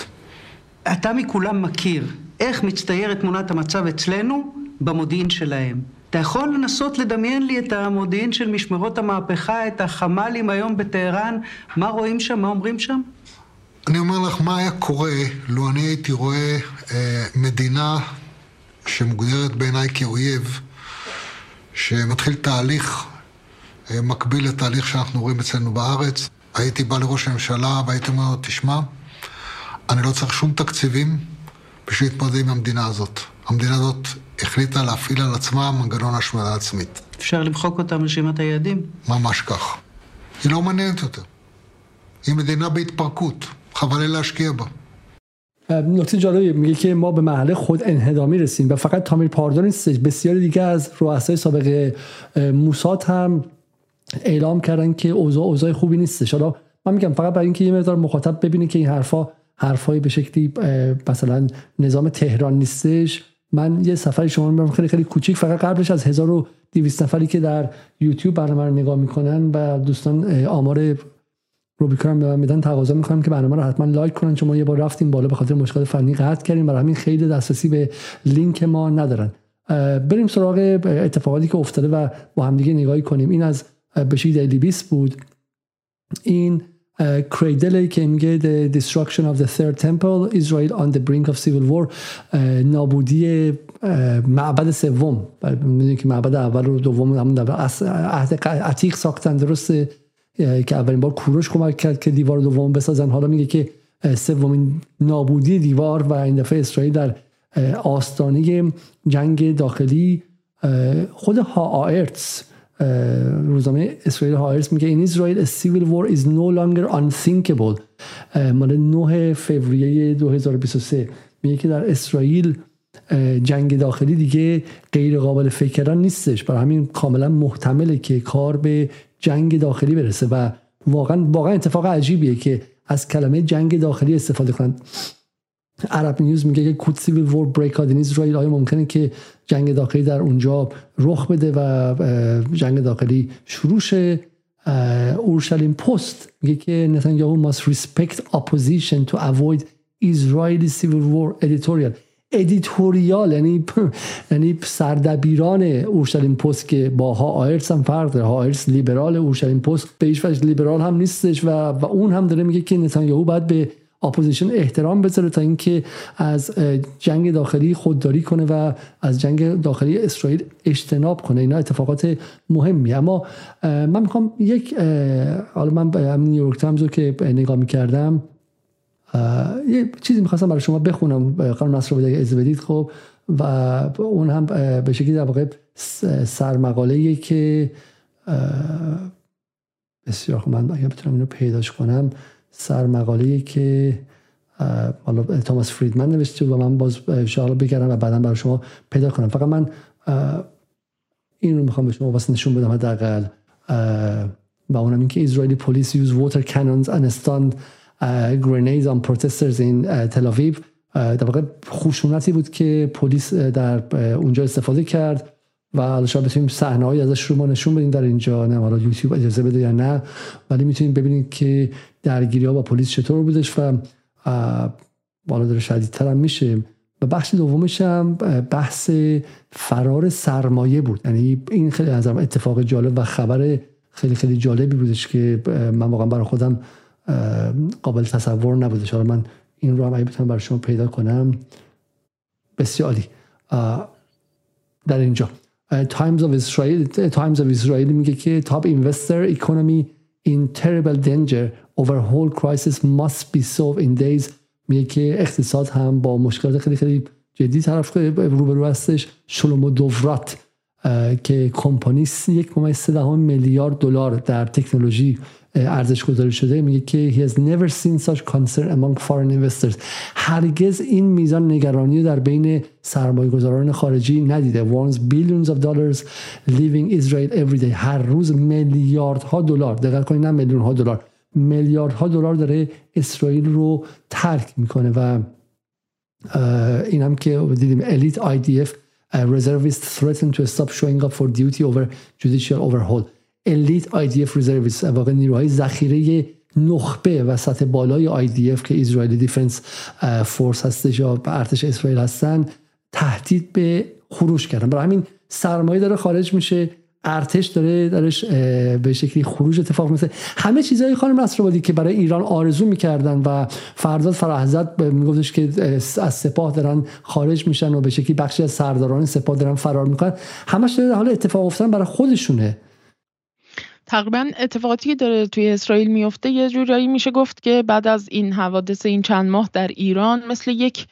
אתה מכולם מכיר איך מצטיירת תמונת המצב אצלנו במודיעין שלהם. אתה יכול לנסות לדמיין לי את המודיעין של משמרות המהפכה, את החמ"לים היום בטהרן, מה רואים שם, מה אומרים שם? אני אומר לך, מה היה קורה לו אני הייתי רואה אה, מדינה שמוגדרת בעיניי כאויב, שמתחיל תהליך אה, מקביל לתהליך שאנחנו רואים אצלנו בארץ. הייתי בא לראש הממשלה והייתי אומר לו, תשמע, אני לא צריך שום תקציבים בשביל להתמודד עם המדינה הזאת. המדינה הזאת החליטה להפעיל על עצמה מנגנון השמדה עצמית. אפשר למחוק אותה מרשימת היעדים? ממש כך. היא לא מעניינת יותר. היא מדינה בהתפרקות, חבל לי להשקיע בה. نکته جالبی میگه که ما به محله خود انهدامی رسیم و فقط تامیر پاردون نیستش بسیاری دیگه از رؤسای سابق موساد هم اعلام کردن که اوضاع اوضاع خوبی نیستش حالا من میگم فقط برای اینکه یه مقدار مخاطب ببینه که این حرفا حرفای به شکلی مثلا نظام تهران نیستش من یه سفری شما می‌برم خیلی خیلی کوچیک. فقط قبلش از 1200 نفری که در یوتیوب برنامه رو نگاه می‌کنن و دوستان آمار روبیکان به من میدن تقاضا می‌کنم که برنامه رو حتما لایک کنن. چون ما یه بار رفتیم بالا به خاطر مشکل فنی قطع کردیم. برای همین خیلی دسترسی به لینک ما ندارن. بریم سراغ اتفاقاتی که افتاده و با همدیگه نگاهی کنیم. این از بشی دیلی بیس بود. این کریدل که میگه the destruction of the third temple Israel on the brink of civil war. نابودی معبد سوم. می‌دونید که معبد اول و دوم همون در عهد عتیق ساختن. درسته؟ که اولین بار کوروش کمک کرد که دیوار دوم بسازن. حالا میگه که سومین نابودی دیوار و این دفعه اسرائیل در آستانه جنگ داخلی خود ها آرتس روزنامه اسرائیل هایرس میگه این اسرائیل a civil war is no longer unthinkable. مال 9 فوریه 2023 میگه که در اسرائیل جنگ داخلی دیگه غیر قابل فکر کردن نیستش برای همین کاملا محتمله که کار به جنگ داخلی برسه و واقعا واقعا اتفاق عجیبیه که از کلمه جنگ داخلی استفاده کنند عرب نیوز میگه که کود سیویل بریک این اسرائیل آیا ممکنه که جنگ داخلی در اونجا رخ بده و جنگ داخلی شروع شه؟ اورشلیم پست میگه که نتانیاهو must respect opposition to avoid Israeli civil war editorial. editorial یعنی [LAUGHS] یعنی سردبیران اورشلیم پست که با هاآرتص هم فرق داره. هاآرتص لیبرال اورشلیم پست به هیچ لیبرال هم نیستش و, و اون هم داره میگه که نتانیاهو باید به opposition احترام بذاره تا اینکه از جنگ داخلی خودداری کنه و از جنگ داخلی اسرائیل اجتناب کنه. اینا اتفاقات مهمی. اما من می‌خوام یک حالا من نیویورک تایمز رو که نگاه می‌کردم یه چیزی می‌خواستم برای شما بخونم. قانون نصر رو از بدید خب و اون هم به شکلی در واقع سرمقاله که بسیار خوب من اگر بتونم اینو پیداش کنم. سرمقاله که حالا تاماس فریدمن نوشته و من باز شاید بگردم و بعدا برای شما پیدا کنم. فقط من این رو می‌خوام به شما واسه نشون بدم حداقل. و اونم اینکه اسرائیلی پلیس یوز ووتر کانونز and stunned grenades on protesters in تل آویو در واقع خشونتی بود که پلیس در اونجا استفاده کرد. و حالا شاید بتونیم صحنه‌ای ازش رو ما نشون بدیم در اینجا. نه حالا یوتیوب اجازه بده یا نه ولی می‌تونیم ببینید که درگیری ها با پلیس چطور بودش و بالا داره شدیدتر هم میشه. و بخش دومش هم بحث فرار سرمایه بود. یعنی این خیلی از اتفاق جالب و خبر خیلی خیلی جالبی بودش که من واقعا برای خودم قابل تصور نبودش. حالا من این رو هم اگه بتونم برای شما پیدا کنم بسیاری در اینجا. Times of Israel Times of Israel میگه که top investor economy in terrible danger overhaul crisis must be solved in days. میگه که اقتصاد هم با مشکلات خیلی خیلی جدی طرف روبرو هستش. شلومو دوورات که کمپانی یک میلیارد دلار در تکنولوژی ارزش گذاری شده میگه که he has never seen such concern among foreign investors. هرگز این میزان نگرانی در بین سرمایه گذاران خارجی ندیده. Warns billions of dollars leaving Israel every day. هر روز میلیاردها دلار دقت کنید نه میلیون ها دلار میلیاردها دلار داره اسرائیل رو ترک می‌کنه و این هم که دیدیم الیت IDF reservists threaten to stop showing up for duty over judicial overhaul. الیت IDF reservists واقع نیروهای ذخیره نخبه و سطح بالای IDF که اسرائیل دیفنس فورس هستش یا ارتش اسرائیل هستن تهدید به خروش کردن. برای همین سرمایه داره خارج میشه ارتش داره درش به شکلی خروج اتفاق مثل همه چیزهای خانم نصرآبادی که برای ایران آرزو می‌کردن و فرداد فرحزت میگفتش که از سپاه دارن خارج میشن و به شکلی بخشی از سرداران سپاه دارن فرار می‌کنن. همش داره حالا اتفاق افتادن برای خودشونه. تقریبا اتفاقاتی که داره توی اسرائیل میفته یه جورایی میشه گفت که بعد از این حوادث این چند ماه در ایران مثل یک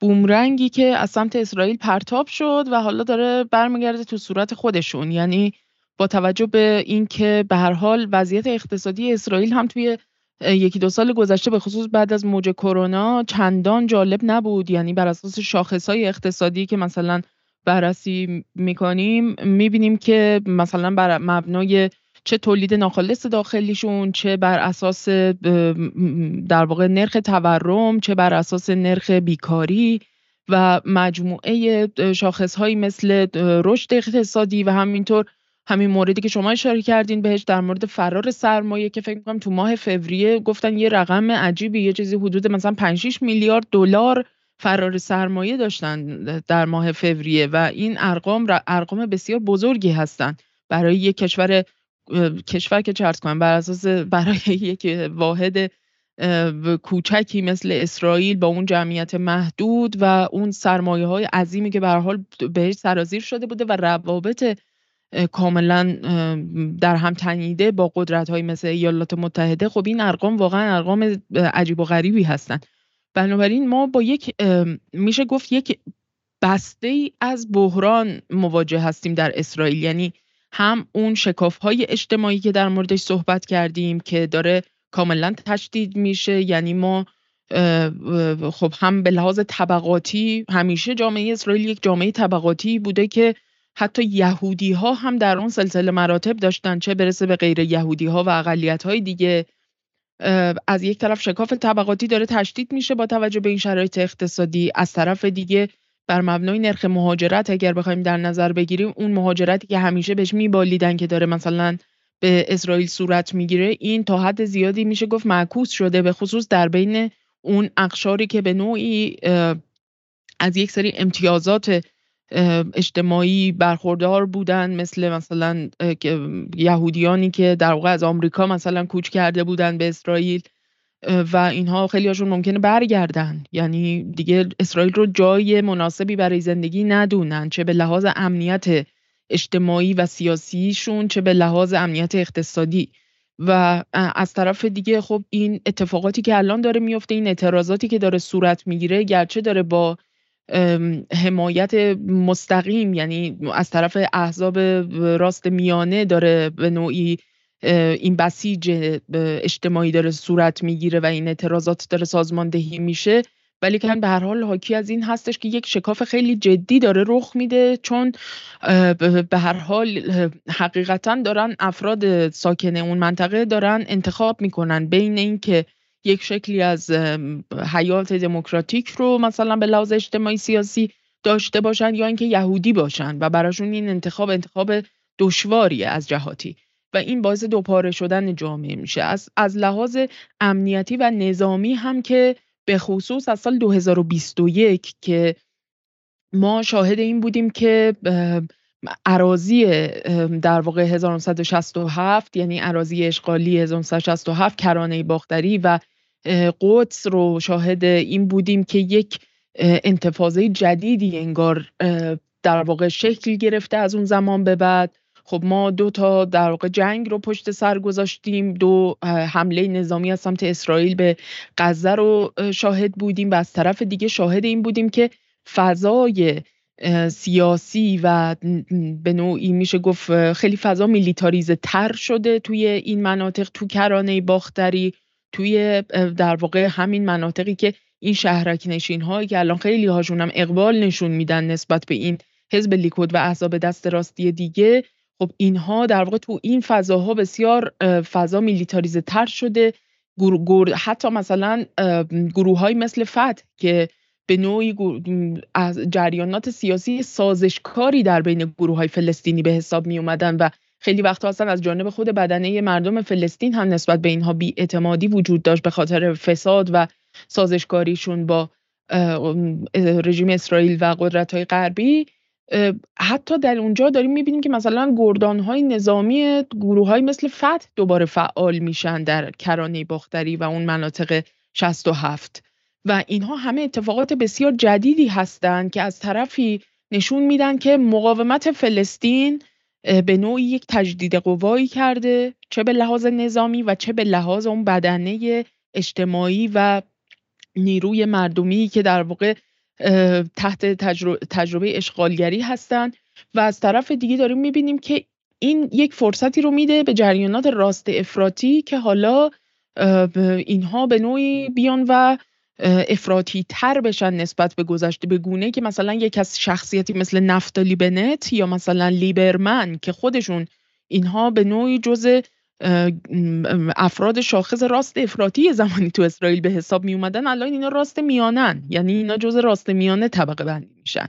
بومرنگی که از سمت اسرائیل پرتاب شد و حالا داره برمیگرده تو صورت خودشون. یعنی با توجه به اینکه به هر حال وضعیت اقتصادی اسرائیل هم توی یکی دو سال گذشته به خصوص بعد از موج کرونا چندان جالب نبود. یعنی بر اساس شاخص های اقتصادی که مثلا بررسی می‌کنیم می‌بینیم که مثلا بر مبنای چه تولید ناخالص داخلیشون چه بر اساس در واقع نرخ تورم چه بر اساس نرخ بیکاری و مجموعه شاخصهایی مثل رشد اقتصادی و همینطور همین موردی که شما اشاره کردین بهش در مورد فرار سرمایه که فکر می‌کنم تو ماه فوریه گفتن یه رقم عجیبی یه چیزی حدود مثلا 5 6 میلیارد دلار فرار سرمایه داشتن در ماه فوریه و این ارقام ارقام بسیار بزرگی هستند برای یک کشور کشور که چرت کنم بر اساس برای یک واحد کوچکی مثل اسرائیل با اون جمعیت محدود و اون سرمایه های عظیمی که به حال بهش سرازیر شده بوده و روابط کاملا در هم تنیده با قدرت های مثل ایالات متحده خب این ارقام واقعا ارقام عجیب و غریبی هستن. بنابراین ما با یک میشه گفت یک بسته ای از بحران مواجه هستیم در اسرائیل. یعنی هم اون شکاف های اجتماعی که در موردش صحبت کردیم که داره کاملا تشدید میشه. یعنی ما خب هم به لحاظ طبقاتی همیشه جامعه اسرائیل یک جامعه طبقاتی بوده که حتی یهودی ها هم در اون سلسله مراتب داشتن چه برسه به غیر یهودی ها و اقلیت های دیگه از یک طرف شکاف طبقاتی داره تشدید میشه با توجه به این شرایط اقتصادی. از طرف دیگه بر مبنای نرخ مهاجرت اگر بخوایم در نظر بگیریم اون مهاجرتی که همیشه بهش میبالیدن که داره مثلا به اسرائیل صورت می‌گیره این تا حد زیادی میشه گفت معکوس شده به خصوص در بین اون اقشاری که به نوعی از یک سری امتیازات اجتماعی برخوردار بودن مثل مثلا یهودیانی که در واقع از آمریکا مثلا کوچ کرده بودن به اسرائیل. و اینها خیلی هاشون ممکنه برگردن. یعنی دیگه اسرائیل رو جای مناسبی برای زندگی ندونن چه به لحاظ امنیت اجتماعی و سیاسیشون چه به لحاظ امنیت اقتصادی. و از طرف دیگه خب این اتفاقاتی که الان داره میفته این اعتراضاتی که داره صورت می‌گیره گرچه داره با حمایت مستقیم یعنی از طرف احزاب راست میانه داره به نوعی این بسیج اجتماعی داره صورت می‌گیره و این اعتراضات داره سازماندهی میشه. ولی که به هر حال حاکی از این هستش که یک شکاف خیلی جدی داره رخ میده چون به هر حال حقیقتا دارن افراد ساکن اون منطقه دارن انتخاب می‌کنن بین اینکه یک شکلی از حیات دموکراتیک رو مثلا به لحاظ اجتماعی سیاسی داشته باشن یا اینکه یهودی باشن و براشون این انتخاب انتخاب دشواریه از جهاتی. و این باعث دوپاره شدن جامعه میشه. از, از لحاظ امنیتی و نظامی هم که به خصوص از سال 2021 که ما شاهد این بودیم که عراضی در واقع 1967 یعنی عراضی اشغالی 1967 کرانه باختری و قدس رو شاهد این بودیم که یک انتفاضه جدیدی انگار در واقع شکل گرفته از اون زمان به بعد. خب ما دو تا در واقع جنگ رو پشت سر گذاشتیم. دو حمله نظامی از سمت اسرائیل به غزه رو شاهد بودیم و از طرف دیگه شاهد این بودیم که فضای سیاسی و به نوعی میشه گفت خیلی فضا میلیتاریزه تر شده توی این مناطق تو کرانه باختری توی در واقع همین مناطقی که این شهرک نشین هایی که الان خیلی هاشون هم اقبال نشون میدن نسبت به این حزب لیکود و احزاب دست راستی دیگه. خب اینها در واقع تو این فضاها بسیار فضا میلیتاریزه تر شده. حتی مثلا گروه های مثل فتح که به نوعی از جریانات سیاسی سازشکاری در بین گروه های فلسطینی به حساب می اومدن و خیلی وقتا اصلا از جانب خود بدنه مردم فلسطین هم نسبت به اینها بی اعتمادی وجود داشت به خاطر فساد و سازشکاریشون با رژیم اسرائیل و قدرت های غربی. حتی در اونجا داریم می‌بینیم که مثلا گردان های نظامی گروه های مثل فتح دوباره فعال میشن در کرانه باختری و اون مناطق 67 و اینها همه اتفاقات بسیار جدیدی هستند که از طرفی نشون میدن که مقاومت فلسطین به نوعی یک تجدید قوایی کرده چه به لحاظ نظامی و چه به لحاظ اون بدنه اجتماعی و نیروی مردمی که در واقع تحت تجربه اشغالگری هستند و از طرف دیگه داریم می‌بینیم که این یک فرصتی رو میده به جریانات راست افراطی که حالا اینها به نوعی بیان و افراطی تر بشن نسبت به گذشته به گونه که مثلا یک از شخصیتی مثل نفتالی بنت یا مثلا لیبرمن که خودشون اینها به نوعی جز افراد شاخص راست افراطی زمانی تو اسرائیل به حساب می اومدن الان اینا راست میانن. یعنی اینا جز راست میانه طبقه بندی میشن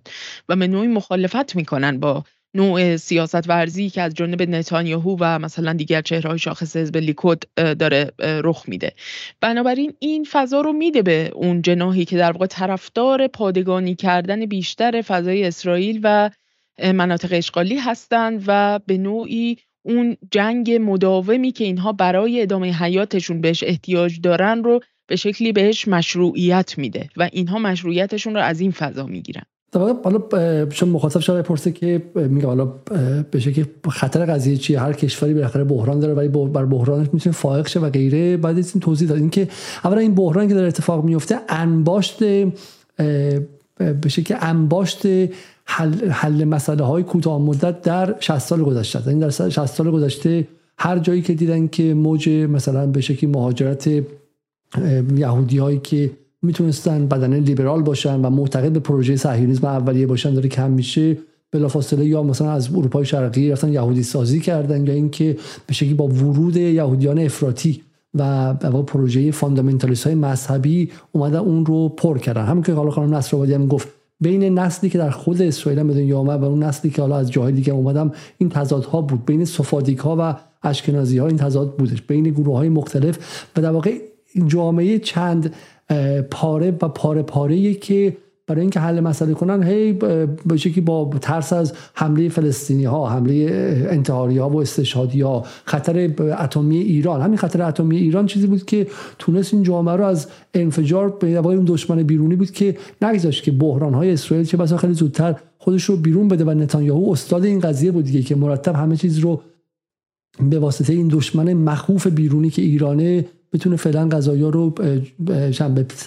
و به نوعی مخالفت می‌کنن با نوع سیاست ورزی که از جانب نتانیاهو و مثلا دیگر چهره شاخص حزب لیکود داره رخ میده. بنابراین این فضا رو میده به اون جناهی که در واقع طرفدار پادگانی کردن بیشتر فضای اسرائیل و مناطق اشغالی هستند و به نوعی اون جنگ مداومی که اینها برای ادامه حیاتشون بهش احتیاج دارن رو به شکلی بهش مشروعیت میده و اینها مشروعیتشون رو از این فضا می‌گیرن. حالا چون مخاطب شاید بپرسه که میگه حالا به شکل خطر قضیه چیه؟ هر کشوری بالاخره بحران داره ولی بر بحرانش می‌تونه فائق شه و غیره. بعد این توضیح داد. اینکه اولا این بحران که داره اتفاق میفته انباشت به شکل انباشت حل, حل مسئله های کوتاه مدت در 60 سال گذشته. است یعنی در 60 سال گذشته هر جایی که دیدن که موج مثلا به شکلی مهاجرت یهودی هایی که می‌تونستن بدنه لیبرال باشن و معتقد به پروژه صهیونیسم اولیه باشن داره کم میشه. بلافاصله یا مثلا از اروپای شرقی رفتن یهودی سازی کردن یا اینکه به شکلی با ورود یهودیان افراطی و با پروژه فاندامنتالیست های مذهبی اومدن اون رو پر کردن. همون که حالا خانم نصر هم گفت بین نسلی که در خود اسرائیل هم به دنیا آمد و اون نسلی که حالا از جاهای دیگه اومدم این تضادها بود. بین سفادیک ها و اشکنازی ها این تضاد بودش. بین گروه های مختلف. و در واقع جامعه چند پاره و پاره پاره که برای اینکه حل مسئله کنن هی به شکلی با ترس از حمله فلسطینی ها حمله انتحاری ها و استشهادی ها خطر اتمی ایران. همین خطر اتمی ایران چیزی بود که تونست این جامعه رو از انفجار به اون دشمن بیرونی بود که نگذاشت که بحران های اسرائیل چه بسا خیلی زودتر خودش رو بیرون بده و نتانیاهو استاد این قضیه بود دیگه که مرتب همه چیز رو به واسطه این دشمن مخوف بیرونی که ایرانه بتونه فعلا قضایا رو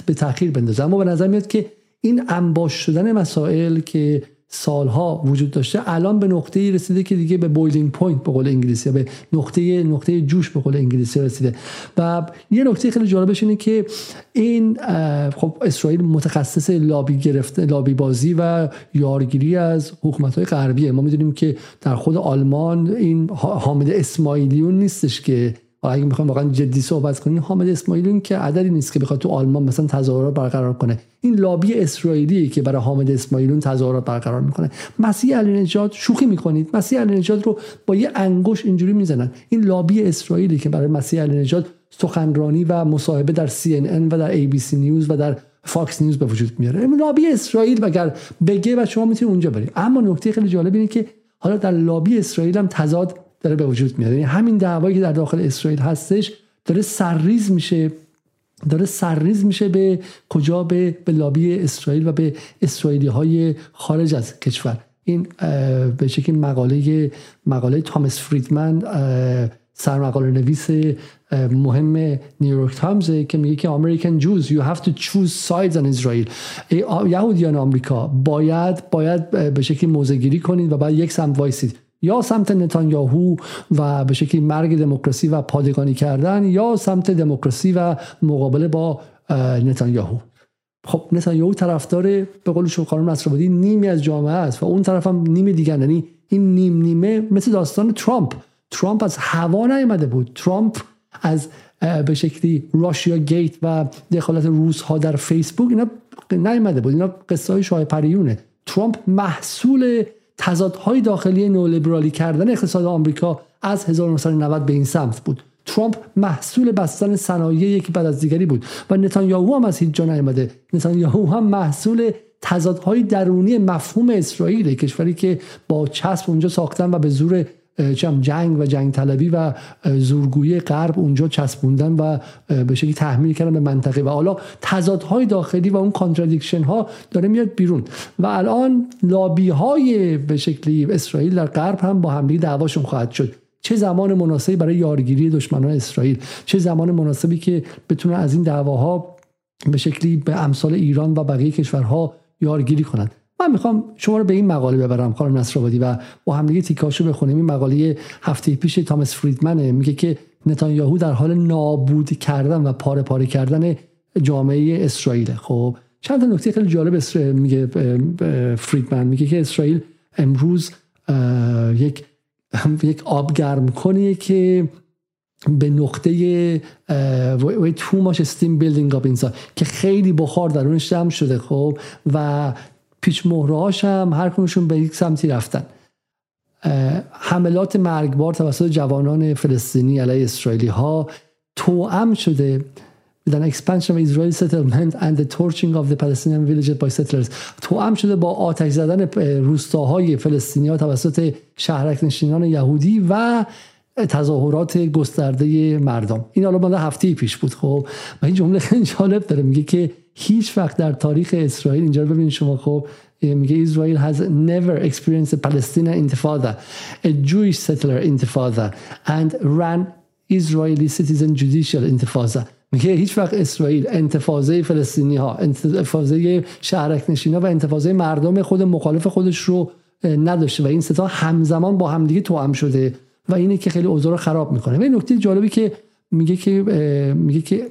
به تاخیر بندازه. اما به نظر میاد که این انباش شدن مسائل که سالها وجود داشته الان به نقطه رسیده که دیگه به boiling point به قول انگلیسی به نقطه نقطه جوش به قول انگلیسی رسیده. و یه نکته خیلی جالبش اینه که این خب اسرائیل متخصص لابی گری لابی بازی و یارگیری از حکومت های غربیه. ما می‌دونیم که در خود آلمان این حامد اسماعیلیون نیستش که اگه می‌خوام واقعا جدی صحبت کنیم حامد اسماعیلی این که عددی نیست که بخواد تو آلمان مثلا تظاهرات برقرار کنه. این لابی اسرائیلی که برای حامد اسماعیلی تظاهرات برقرار می‌کنه. مسیح علی‌نژاد شوخی می‌کنید. مسیح علی‌نژاد رو با یه انگوش اینجوری می‌زنن. این لابی اسرائیلی که برای مسیح علی‌نژاد سخنرانی و مصاحبه در CNN و در ABC News و در فاکس نیوز به وجود میاره. لابی اسرائیل اگر بگه و شما می‌تونید اونجا برید. اما نکته خیلی جالب اینه که حالا در لابی اسرائیل هم تضاد داره به وجود میاد. یعنی همین دعوایی که در داخل اسرائیل هستش داره سرریز میشه. داره سرریز میشه به کجا؟ به, به لابی اسرائیل و به اسرائیلی های خارج از کشور. این به شکل مقاله مقاله تامس فریدمن سرمقاله نویس مهم نیویورک تایمز که میگه که American Jews you have to choose sides on Israel یهودیان آمریکا باید باید به شکلی موضع گیری کنید و بعد یک سمت وایسید. یا سمت نتانیاهو و به شکلی مرگ دموکراسی و پادگانی کردن یا سمت دموکراسی و مقابله با نتانیاهو. خب نتانیاهو طرفدار به قول شما خانم نصرآبادی نیمی از جامعه است و اون طرف هم نیم دیگر. یعنی این نیم نیمه مثل داستان ترامپ. ترامپ از هوا نیامده بود. ترامپ از به شکلی راشیا گیت و دخالت روس ها در فیسبوک اینا نیامده بود. اینا قصه های شاه پریونه. ترامپ محصول تضادهای داخلی نولیبرالی کردن اقتصاد آمریکا از 1990 به این سمت بود. ترامپ محصول بستن صنایع یکی بعد از دیگری بود و نتانیاهو هم از هیچ جا نیامده. نتانیاهو هم محصول تضادهای درونی مفهوم اسرائیل کشوری که با چسب اونجا ساختن و به زور جنگ و جنگ طلبی و زورگویی غرب اونجا چسبوندن و به شکلی تحمیل کردن به منطقه. و حالا تضادهای داخلی و اون contradiction ها داره میاد بیرون. و الان لابی های به شکلی اسرائیل در غرب هم با همدیگه دعواشون خواهد شد. چه زمان مناسبی برای یارگیری دشمنان اسرائیل؟ چه زمان مناسبی که بتونن از این دعواها به شکلی به امثال ایران و بقیه کشورها یارگیری کنند؟ من می‌خوام شما رو به این مقاله ببرم خانم نصرآبادی و با همدیگه تیکاشو بخونیم. این مقاله هفته پیش تامس فریدمنه. میگه که نتانیاهو در حال نابود کردن و پاره پاره کردن جامعه اسرائیل. خب چند تا نکته خیلی جالب میگه فریدمن. میگه که اسرائیل امروز یک یک آب گرم کنیه که به نقطه وی تو ماش استیم بیلدینگ اپ که خیلی بخار درونش جمع شده. خب و پیچ مهرهاش هم هر کنشون به یک سمتی رفتن. حملات مرگبار توسط جوانان فلسطینی علیه اسرائیلی ها توأم شده. With an expansion of Israeli settlement and the torching of the Palestinian villages by settlers. توأم شده با آتش زدن روستاهای فلسطینی ها توسط شهرک نشینان یهودی و تظاهرات گسترده مردم. این حالا مال هفته پیش بود خب. و این جمله خیلی جالب داره. میگه که هیچ وقت در تاریخ اسرائیل اینجا رو ببینید شما خب میگه اسرائیل has never experienced a Palestinian intifada. A Jewish settler intifada and ran Israeli citizen judicial intifada. میگه هیچ وقت اسرائیل انتفاضه فلسطینی ها انتفاضه شهرک نشینا و انتفاضه مردم خود مخالف خودش رو نداشته و این ستا همزمان با همدیگه توام شده و اینه که خیلی اوضاع رو خراب می‌کنه. و این نکته جالبی که میگه که میگه که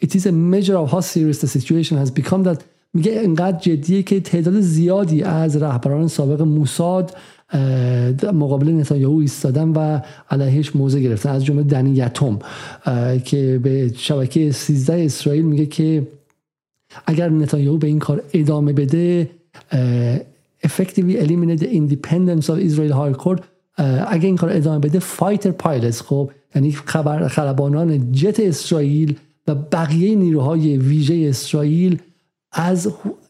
it is a measure of how serious the situation has become that میگه انقدر جدیه که تعداد زیادی از رهبران سابق موساد مقابل نتانیاهو ایستادن و علیهش موضع گرفتن. از جمله دنی یتوم که به شبکه 13 اسرائیل میگه که اگر نتانیاهو به این کار ادامه بده effectively eliminate the independence of Israel high court. اگر این کار ادامه بده فایتر پایلتس خب یعنی خلبانان جت اسرائیل و بقیه نیروهای ویژه اسرائیل از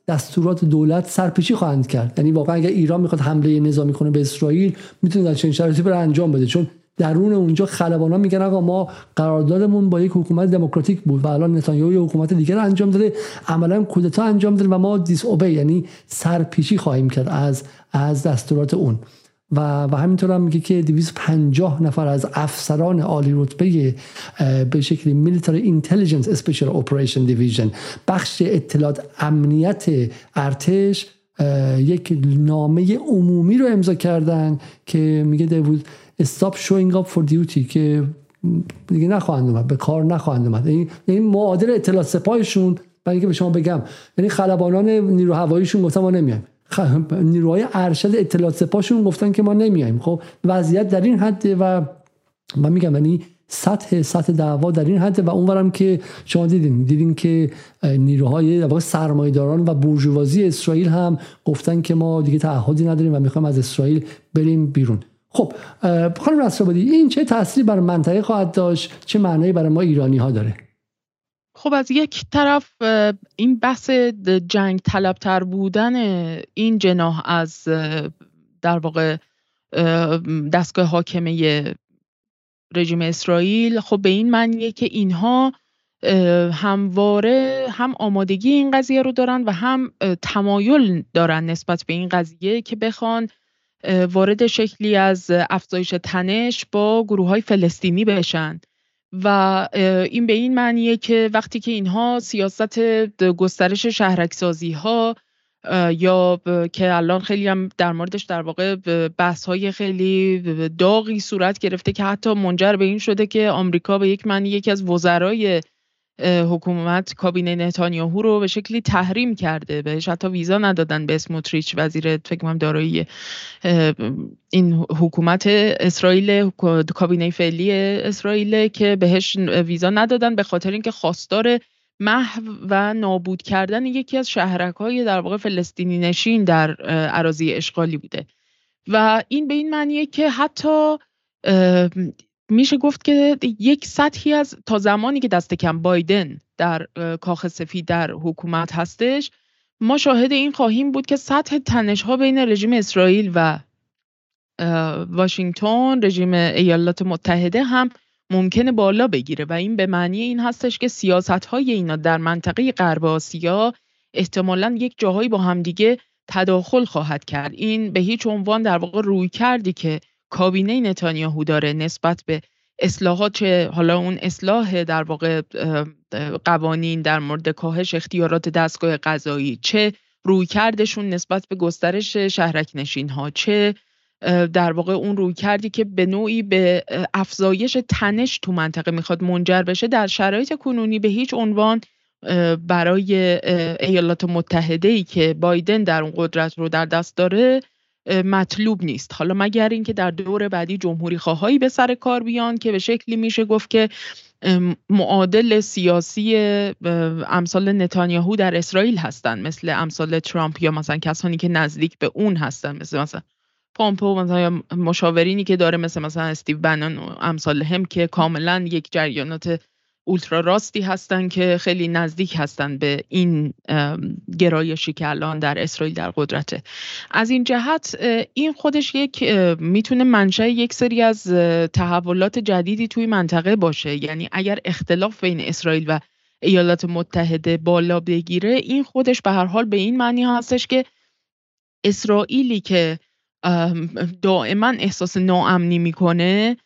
دستورات دولت سرپیچی خواهند کرد. یعنی واقعا اگر ایران می‌خواد حمله نظامی کنه به اسرائیل می‌تونه در چنین شرایطی بر انجام بده. چون درون اونجا خلبانا میگن آقا ما قراردادمون با یک حکومت دموکراتیک بود و الان نتانیاهو یه حکومت دیگر انجام داده. عملا کودتا انجام داده و ما disobey یعنی سرپیچی خواهیم کرد از از دستورات اون. و و همینطور هم میگه که 250 نفر از افسران عالی رتبه به شکلی military intelligence special operation division بخش اطلاعات امنیت ارتش یک نامه عمومی رو امضا کردن که میگه دیوود استاپ شوینگ اپ فور دیوتی که دیگه نخواهند اومد به کار نخواهند اومد. این یعنی معادل اطلاعات سپاهشون برای اینکه به شما بگم یعنی خلبانان نیرو هواییشون گفتن ما نمیایم نیروهای ارشد اطلاعات سپاهشون گفتن که ما نمیایم. خب وضعیت در این حد و من میگم یعنی سطح سطح دعوا در این حد و اونورم که شما دیدین دیدین که نیروهای در سرمایه‌داران و بورژوازی اسرائیل هم گفتن که ما دیگه تعهدی نداریم و می‌خوایم از اسرائیل بریم بیرون. خب خانم رسابادی این چه تأثیری بر منطقه خواهد داشت؟ چه معنایی برای ما ایرانی ها داره؟ خب از یک طرف این بحث جنگ طلبتر بودن این جناح از در واقع دستگاه حاکمه رژیم اسرائیل خب به این معنیه که اینها همواره هم آمادگی این قضیه رو دارن و هم تمایل دارن نسبت به این قضیه که بخوان وارد شکلی از افزایش تنش با گروه های فلسطینی بشن. و این به این معنیه که وقتی که اینها سیاست گسترش شهرکسازی ها یا که الان خیلی هم در موردش در واقع بحث های خیلی داغی صورت گرفته که حتی منجر به این شده که آمریکا به یک معنی یکی از وزرای حکومت کابینه نتانیاهو رو به شکلی تحریم کرده. بهش حتی ویزا ندادن به اسموتریچ وزیر فکر کنم دارایی این حکومت اسرائیل کابینه فعلی اسرائیل که بهش ویزا ندادن به خاطر اینکه خواستار محو و نابود کردن یکی از شهرک های در واقع فلسطینی نشین در عراضی اشغالی بوده. و این به این معنیه که حتی میشه گفت که یک سطحی از تا زمانی که دست کم بایدن در کاخ سفید در حکومت هستش ما شاهد این خواهیم بود که سطح تنش ها بین رژیم اسرائیل و واشنگتن رژیم ایالات متحده هم ممکنه بالا بگیره و این به معنی این هستش که سیاست های اینا در منطقه غرب آسیا احتمالا یک جاهایی با همدیگه تداخل خواهد کرد. این به هیچ عنوان در واقع روی کردی که کابینه نتانیاهو داره نسبت به اصلاحات چه حالا اون اصلاح در واقع قوانین در مورد کاهش اختیارات دستگاه قضایی چه روی کردشون نسبت به گسترش شهرک نشین ها چه در واقع اون روی کردی که به نوعی به افزایش تنش تو منطقه می‌خواد منجر بشه در شرایط کنونی به هیچ عنوان برای ایالات متحده ای که بایدن در اون قدرت رو در دست داره مطلوب نیست. حالا مگر اینکه در دور بعدی جمهوری خواهایی به سر کار بیان که به شکلی میشه گفت که معادل سیاسی امثال نتانیاهو در اسرائیل هستند مثل امثال ترامپ یا مثلا کسانی که نزدیک به اون هستن مثل مثلا پامپو مثلا مشاورینی که داره مثل مثلا استیو بنان و امثال هم که کاملا یک جریانات اولترا راستی هستن که خیلی نزدیک هستن به این گرایشی که الان در اسرائیل در قدرته. از این جهت این خودش یک می‌تونه منشأ یک سری از تحولات جدیدی توی منطقه باشه. یعنی اگر اختلاف بین اسرائیل و ایالات متحده بالا بگیره این خودش به هر حال به این معنی هستش که اسرائیلی که دائما احساس ناامنی می‌کنه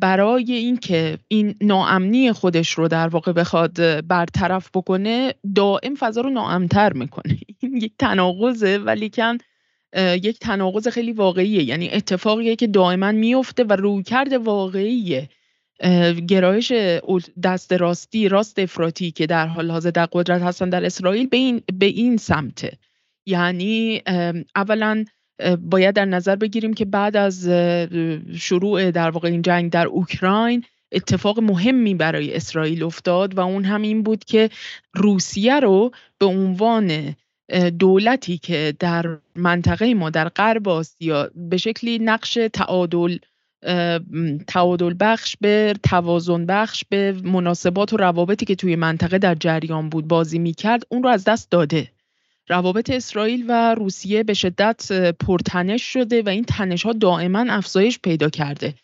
برای اینکه این ناامنی خودش رو در واقع بخواد برطرف بکنه دائم فضا رو ناامتر می‌کنه. [LAUGHS] این یک تناقضه ولی کن یک تناقض خیلی واقعیه. یعنی اتفاقیه که دائما میفته و رویکرد واقعیه. گرایش دست راستی راست افراطی که در حال حاضر در قدرت هستن در اسرائیل به این به این سمته. یعنی اولا باید در نظر بگیریم که بعد از شروع در واقع این جنگ در اوکراین اتفاق مهمی برای اسرائیل افتاد و اون هم این بود که روسیه رو به عنوان دولتی که در منطقه ما در غرب آسیا به شکلی نقش تعادل تعادل بخش به توازن بخش به مناسبات و روابطی که توی منطقه در جریان بود بازی می‌کرد اون رو از دست داده. روابط اسرائیل و روسیه به شدت پرتنش شده و این تنش ها دائما افزایش پیدا کرده.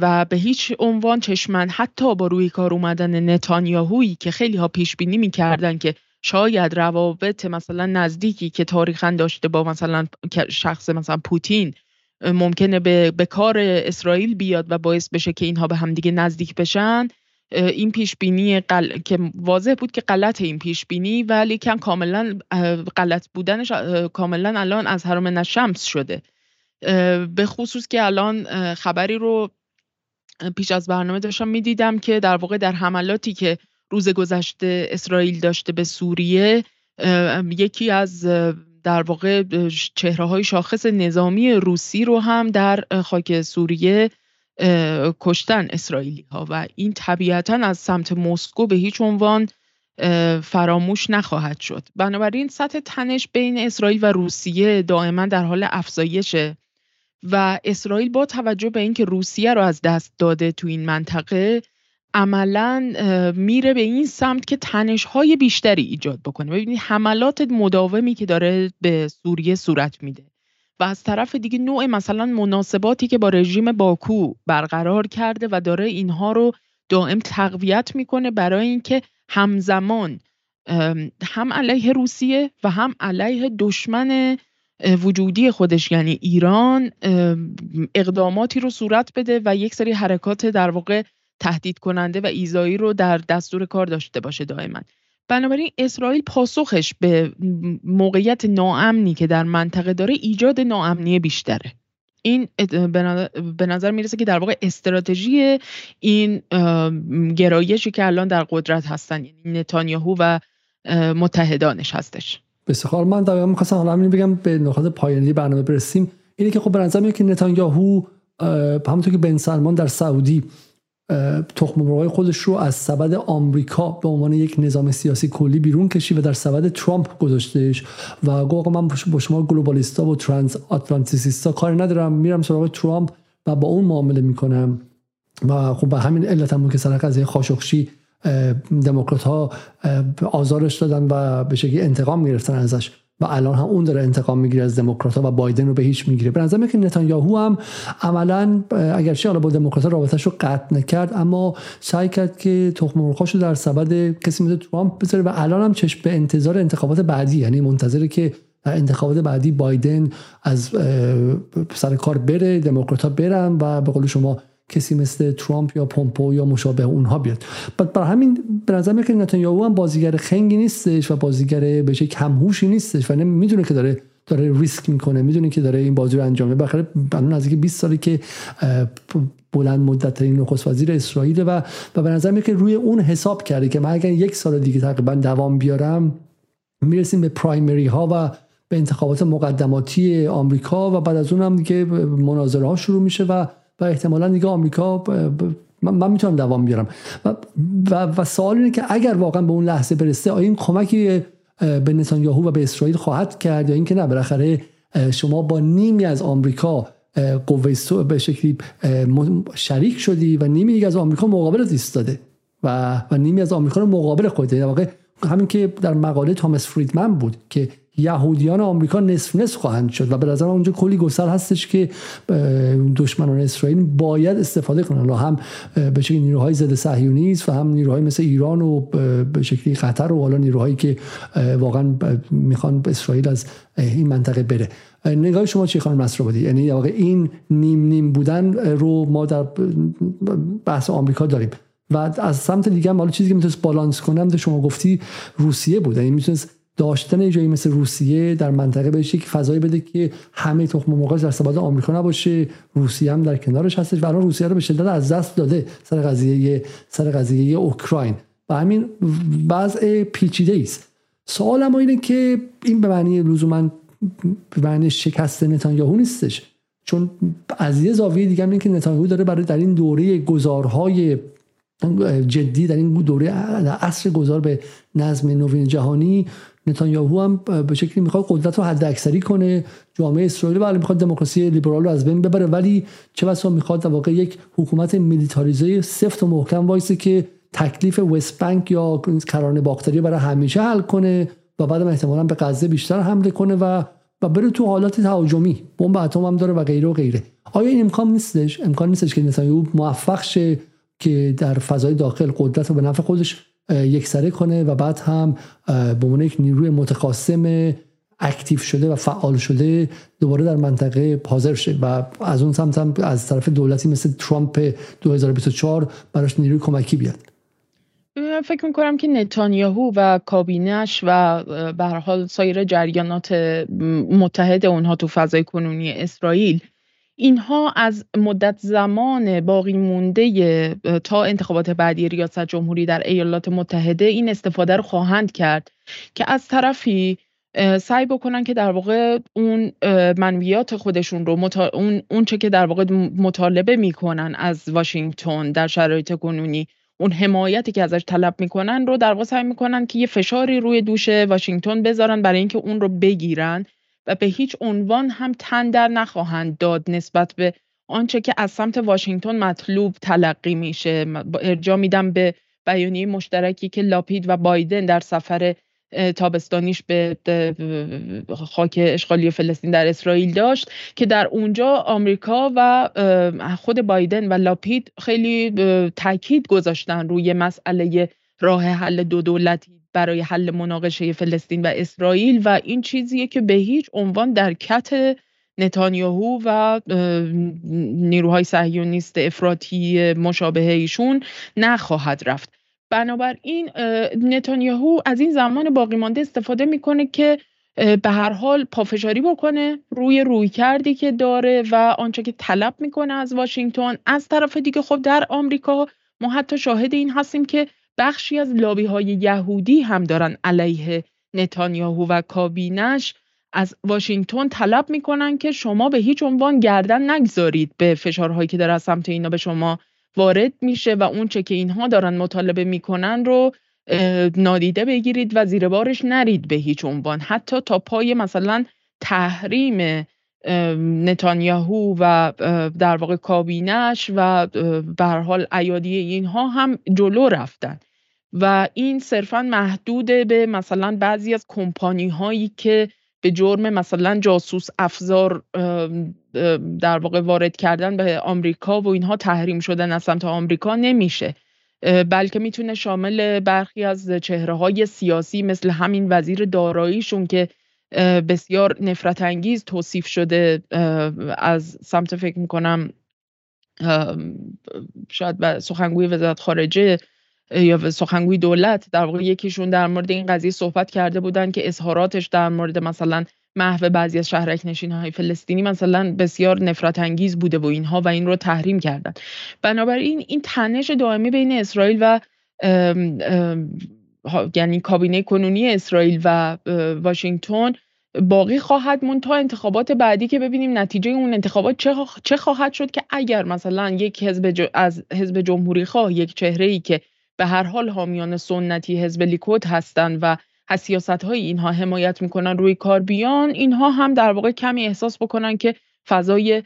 و به هیچ عنوان چشمن حتی با روی کار اومدن نتانیاهویی که خیلی ها پیش بینی می‌کردن که شاید روابط مثلا نزدیکی که تاریخا داشته با مثلا شخص مثلا پوتین ممکنه به, به کار اسرائیل بیاد و باعث بشه که اینها به همدیگه نزدیک بشن. این پیش بینی که واضح بود که غلط این پیش بینی ولی کم کاملا غلط بودنش کاملا الان از حرام نشمس شده. به خصوص که الان خبری رو پیش از برنامه داشتم می‌دیدم که در واقع در حملاتی که روز گذشته اسرائیل داشته به سوریه یکی از در واقع چهره های شاخص نظامی روسی رو هم در خاک سوریه کشتن اسرائیلی ها و این طبیعتا از سمت مسکو به هیچ عنوان فراموش نخواهد شد. بنابراین سطح تنش بین اسرائیل و روسیه دائما در حال افزایشه و اسرائیل با توجه به اینکه روسیه رو از دست داده تو این منطقه عملا میره به این سمت که تنش های بیشتری ایجاد بکنه. ببینید حملات مداومی که داره به سوریه صورت میده. و از طرف دیگه نوع مثلا مناسباتی که با رژیم باکو برقرار کرده و داره اینها رو دائم تقویت می‌کنه برای اینکه همزمان هم علیه روسیه و هم علیه دشمن وجودی خودش یعنی ایران اقداماتی رو صورت بده و یک سری حرکات در واقع تهدید کننده و ایزایی رو در دستور کار داشته باشه دائما. بنابراین اسرائیل پاسخش به موقعیت ناامنی که در منطقه داره ایجاد ناامنی بیشتره. این به نظر می‌رسه که در واقع استراتژی این گرایشی که الان در قدرت هستن یعنی نتانیاهو و متحدانش هستش. بسیار من دقیقا می‌خواستم حالا همین بگم به نقاط پایانی برنامه برسیم. اینه که خب به نظر که نتانیاهو همونطور که بن سلمان در سعودی تخم مرغای خودش رو از سبد آمریکا به عنوان یک نظام سیاسی کلی بیرون کشی و در سبد ترامپ گذاشتهش و گفت من با شما گلوبالیستا و ترانس آتلانتیسیستا کاری ندارم. میرم سراغ ترامپ و با اون معامله می‌کنم. و خب به همین علت هم که سر قضیه خاشخشی دموکرات ها آزارش دادن و به شکلی انتقام گرفتن ازش. و الان هم اون داره انتقام می‌گیره از دموکرات و بایدن رو به هیچ می‌گیره. به نظر که نتانیاهو هم عملا اگرچه حالا با دموکرات رابطش رو قطع نکرد اما سعی کرد که تخم مرغاشو در سبد کسی مثل ترامپ بذاره و الان هم چشم به انتظار انتخابات بعدی یعنی منتظره که در انتخابات بعدی بایدن از سر کار بره دموکرات برن و به قول شما کسی مثل ترامپ یا پومپو یا مشابه اونها بیاد. برای همین به نظر میاد که نتانیاهو هم بازیگر خنگی نیستش و بازیگر به شکل کمهوشی نیستش و می‌دونه که داره داره ریسک می‌کنه می‌دونه که داره این بازی رو انجام میده. بخاطر الان نزدیک 20 سالی که بلند مدت ترین نخست وزیر اسرائیل و و به نظر میاد که روی اون حساب کرده که من اگر یک سال دیگه تقریبا دوام بیارم می‌رسیم به پرایمری ها و به انتخابات مقدماتی آمریکا و بعد از اون هم دیگه مناظره ها شروع میشه و و احتمالا دیگه آمریکا من, می‌تونم دوام بیارم. و, و, و سوال اینه که اگر واقعا به اون لحظه برسه آیا این کمکی به نتانیاهو و به اسرائیل خواهد کرد یا اینکه نه؟ بالاخره شما با نیمی از آمریکا قوه به شکلی شریک شدی و نیمی دیگه از آمریکا مقابل ایستاده و و نیمی از آمریکا رو مقابل خود در واقع همین که در مقاله تامس فریدمن بود که یهودیان آمریکا نصف نصف خواهند شد و به نظر اونجا کلی گسل هستش که دشمنان اسرائیل باید استفاده کنن هم به شکلی نیروهای ضد صهیونیست و هم نیروهای مثل ایران و به شکلی قطر و حالا نیروهایی که واقعا می‌خوان اسرائیل از این منطقه بره. نگاه شما چی خانم بودی یعنی واقع این نیم نیم بودن رو ما در بحث آمریکا داریم. و از سمت دیگه هم حالا چیزی که می‌تونست بالانس کنم شما گفتی روسیه بود. یعنی می‌تونست داشتن جایی مثل روسیه در منطقه بهش یک فضایی بده که همه تخم مرغ در سبد آمریکا نباشه. روسیه هم در کنارش هستش و الان روسیه رو به شدت از دست داده سر قضیه سر قضیه اوکراین. و همین وضع پیچیده است. سوال اما اینه که این به معنی لزوما به معنی شکست نتانیاهو نیستش. چون از یه زاویه دیگه اینه که نتانیاهو داره برای در این دوره گذارهای جدی در این دوره عصر گذار به نظم نوین جهانی نتانیاهو هم به شکلی می‌خواد قدرت رو حد اکثری کنه. جامعه اسرائیل بله می‌خواد دموکراسی لیبرال رو از بین ببره ولی چه بسا می‌خواد در واقع یک حکومت میلیتاریزه سفت و محکم وایسه که تکلیف وست بانک یا کرانه باختری برای همیشه حل کنه و بعدم احتمالا به غزه بیشتر حمله کنه و و بره تو حالات تهاجمی. بمب اتم هم داره و غیره و غیره. آیا این امکان نیستش؟ امکان نیستش که نتانیاهو موفق شه که در فضای داخل قدرت رو به نفع خودش یکسره کنه و بعد هم به عنوان یک نیروی متقاسم اکتیو شده و فعال شده دوباره در منطقه حاضر شه و از اون سمت هم از طرف دولتی مثل ترامپ 2024 براش نیروی کمکی بیاد. فکر می‌کنم که نتانیاهو و کابینش و به حال سایر جریانات متحد اونها تو فضای کنونی اسرائیل اینها از مدت زمان باقی مونده تا انتخابات بعدی ریاست جمهوری در ایالات متحده این استفاده رو خواهند کرد که از طرفی سعی بکنن که در واقع اون منویات خودشون رو اون اون چه که در واقع مطالبه می‌کنن از واشنگتن در شرایط کنونی اون حمایتی که ازش طلب می‌کنن رو در واقع سعی می‌کنن که یه فشاری روی دوش واشنگتن بذارن برای اینکه اون رو بگیرن. و به هیچ عنوان هم تن در نخواهند داد نسبت به آنچه که از سمت واشنگتن مطلوب تلقی میشه. ارجا میدم به بیانیه مشترکی که لاپید و بایدن در سفر تابستانیش به خاک اشغالی فلسطین در اسرائیل داشت که در اونجا آمریکا و خود بایدن و لاپید خیلی تاکید گذاشتن روی مسئله راه حل دو دولتی برای حل مناقشه فلسطین و اسرائیل و این چیزیه که به هیچ عنوان در کت نتانیاهو و نیروهای صهیونیست افراطی مشابه ایشون نخواهد رفت. بنابراین نتانیاهو از این زمان باقی مانده استفاده می‌کنه که به هر حال پافشاری بکنه روی روی کردی که داره و آنچه که طلب می‌کنه از واشنگتن. از طرف دیگه خب در آمریکا ما حتی شاهد این هستیم که بخشی از لابی های یهودی هم دارن علیه نتانیاهو و کابینش. از واشنگتن طلب می‌کنن که شما به هیچ عنوان گردن نگذارید به فشارهایی که در از سمت اینا به شما وارد میشه و اون چه که اینها دارن مطالبه می‌کنن رو نادیده بگیرید و زیر بارش نرید به هیچ عنوان. حتی تا پای مثلا تحریم نتانیاهو و در واقع کابینش و به حال ایادی اینها هم جلو رفتن. و این صرفا محدود به مثلا بعضی از کمپانی هایی که به جرم مثلا جاسوس افزار در واقع وارد کردن به آمریکا و اینها تحریم شدن از سمت آمریکا نمیشه. بلکه می‌تونه شامل برخی از چهره های سیاسی مثل همین وزیر داراییشون که بسیار نفرت انگیز توصیف شده از سمت فکر می‌کنم شاید سخنگوی وزارت خارجه یا سخنگوی دولت در واقع یکیشون در مورد این قضیه صحبت کرده بودن که اظهاراتش در مورد مثلا محو بعضی از شهرک نشین های فلسطینی مثلا بسیار نفرت انگیز بوده و اینها و این رو تحریم کردن. بنابراین این تنش دائمی بین اسرائیل و یعنی کابینه کنونی اسرائیل و واشنگتن باقی خواهد مون تا انتخابات بعدی که ببینیم نتیجه اون انتخابات چه خواهد شد که اگر مثلا یک حزب از حزب جمهوری خواه یک چهره ای که به هر حال حامیان سنتی حزب لیکود هستند و از سیاست های اینها حمایت می‌کنن روی کار بیان اینها هم در واقع کمی احساس بکنن که فضای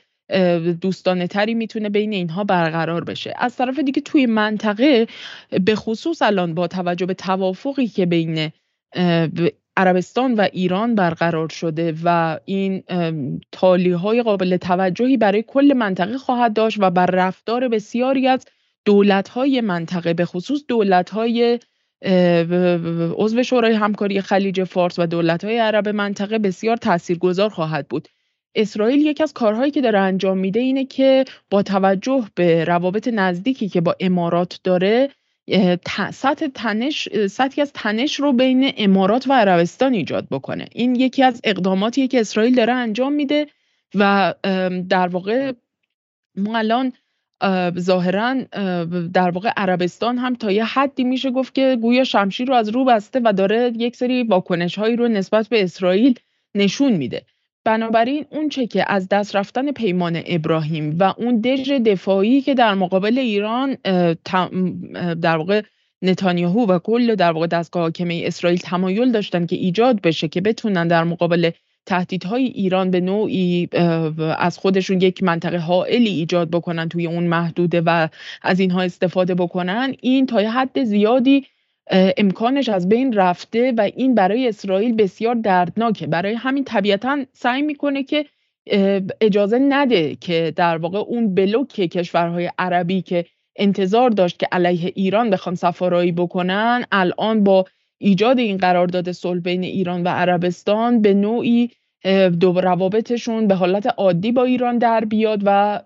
دوستانه تری می‌تونه بین اینها برقرار بشه. از طرف دیگه توی منطقه به خصوص الان با توجه به توافقی که بین عربستان و ایران برقرار شده و این تالی های قابل توجهی برای کل منطقه خواهد داشت و بر رفتار بسیاری از دولت های منطقه به خصوص دولت های عضو شورای همکاری خلیج فارس و دولت های عرب منطقه بسیار تاثیرگذار خواهد بود. اسرائیل یکی از کارهایی که داره انجام میده اینه که با توجه به روابط نزدیکی که با امارات داره سطح تنش سطحی از تنش رو بین امارات و عربستان ایجاد بکنه. این یکی از اقداماتیه که اسرائیل داره انجام میده و در واقع ما الان ظاهرا در واقع عربستان هم تا یه حدی میشه گفت که گویا شمشیر رو از رو بسته و داره یک سری واکنش هایی رو نسبت به اسرائیل نشون میده. بنابراین اون چه که از دست رفتن پیمان ابراهیم و اون دژ دفاعی که در مقابل ایران در واقع نتانیاهو و کل در واقع دستگاه حاکمه اسرائیل تمایل داشتن که ایجاد بشه که بتونن در مقابل تهدیدهای ایران به نوعی از خودشون یک منطقه حائلی ایجاد بکنن توی اون محدوده و از اینها استفاده بکنن. این تا حد زیادی امکانش از بین رفته و این برای اسرائیل بسیار دردناکه. برای همین طبیعتا سعی می‌کنه که اجازه نده که در واقع اون بلوک کشورهای عربی که انتظار داشت که علیه ایران بخوان سفارایی بکنن الان با ایجاد این قرارداد صلح بین ایران و عربستان به نوعی دو روابطشون به حالت عادی با ایران در بیاد و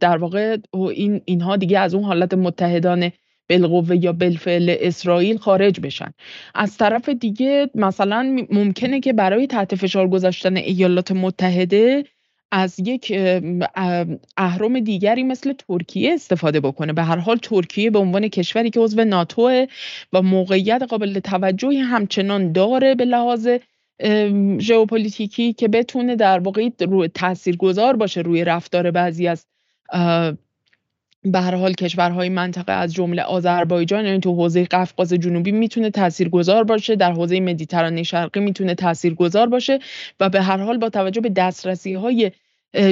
در واقع این اینها دیگه از اون حالت متحدانه بالقوه یا بالفعل اسرائیل خارج بشن. از طرف دیگه مثلا ممکنه که برای تحت فشار گذاشتن ایالات متحده از یک اهرم دیگری مثل ترکیه استفاده بکنه. به هر حال ترکیه به عنوان کشوری که عضو ناتو و موقعیت قابل توجهی همچنان داره به لحاظ ژئوپلیتیکی که بتونه در واقع تاثیرگذار باشه روی رفتار بعضی از به هر حال کشورهای منطقه از جمله آذربایجان یعنی تو حوزه قفقاز جنوبی می‌تونه تاثیرگذار باشه در حوزه مدیترانه شرقی می‌تونه تاثیرگذار باشه و به هر حال با توجه به دسترسی های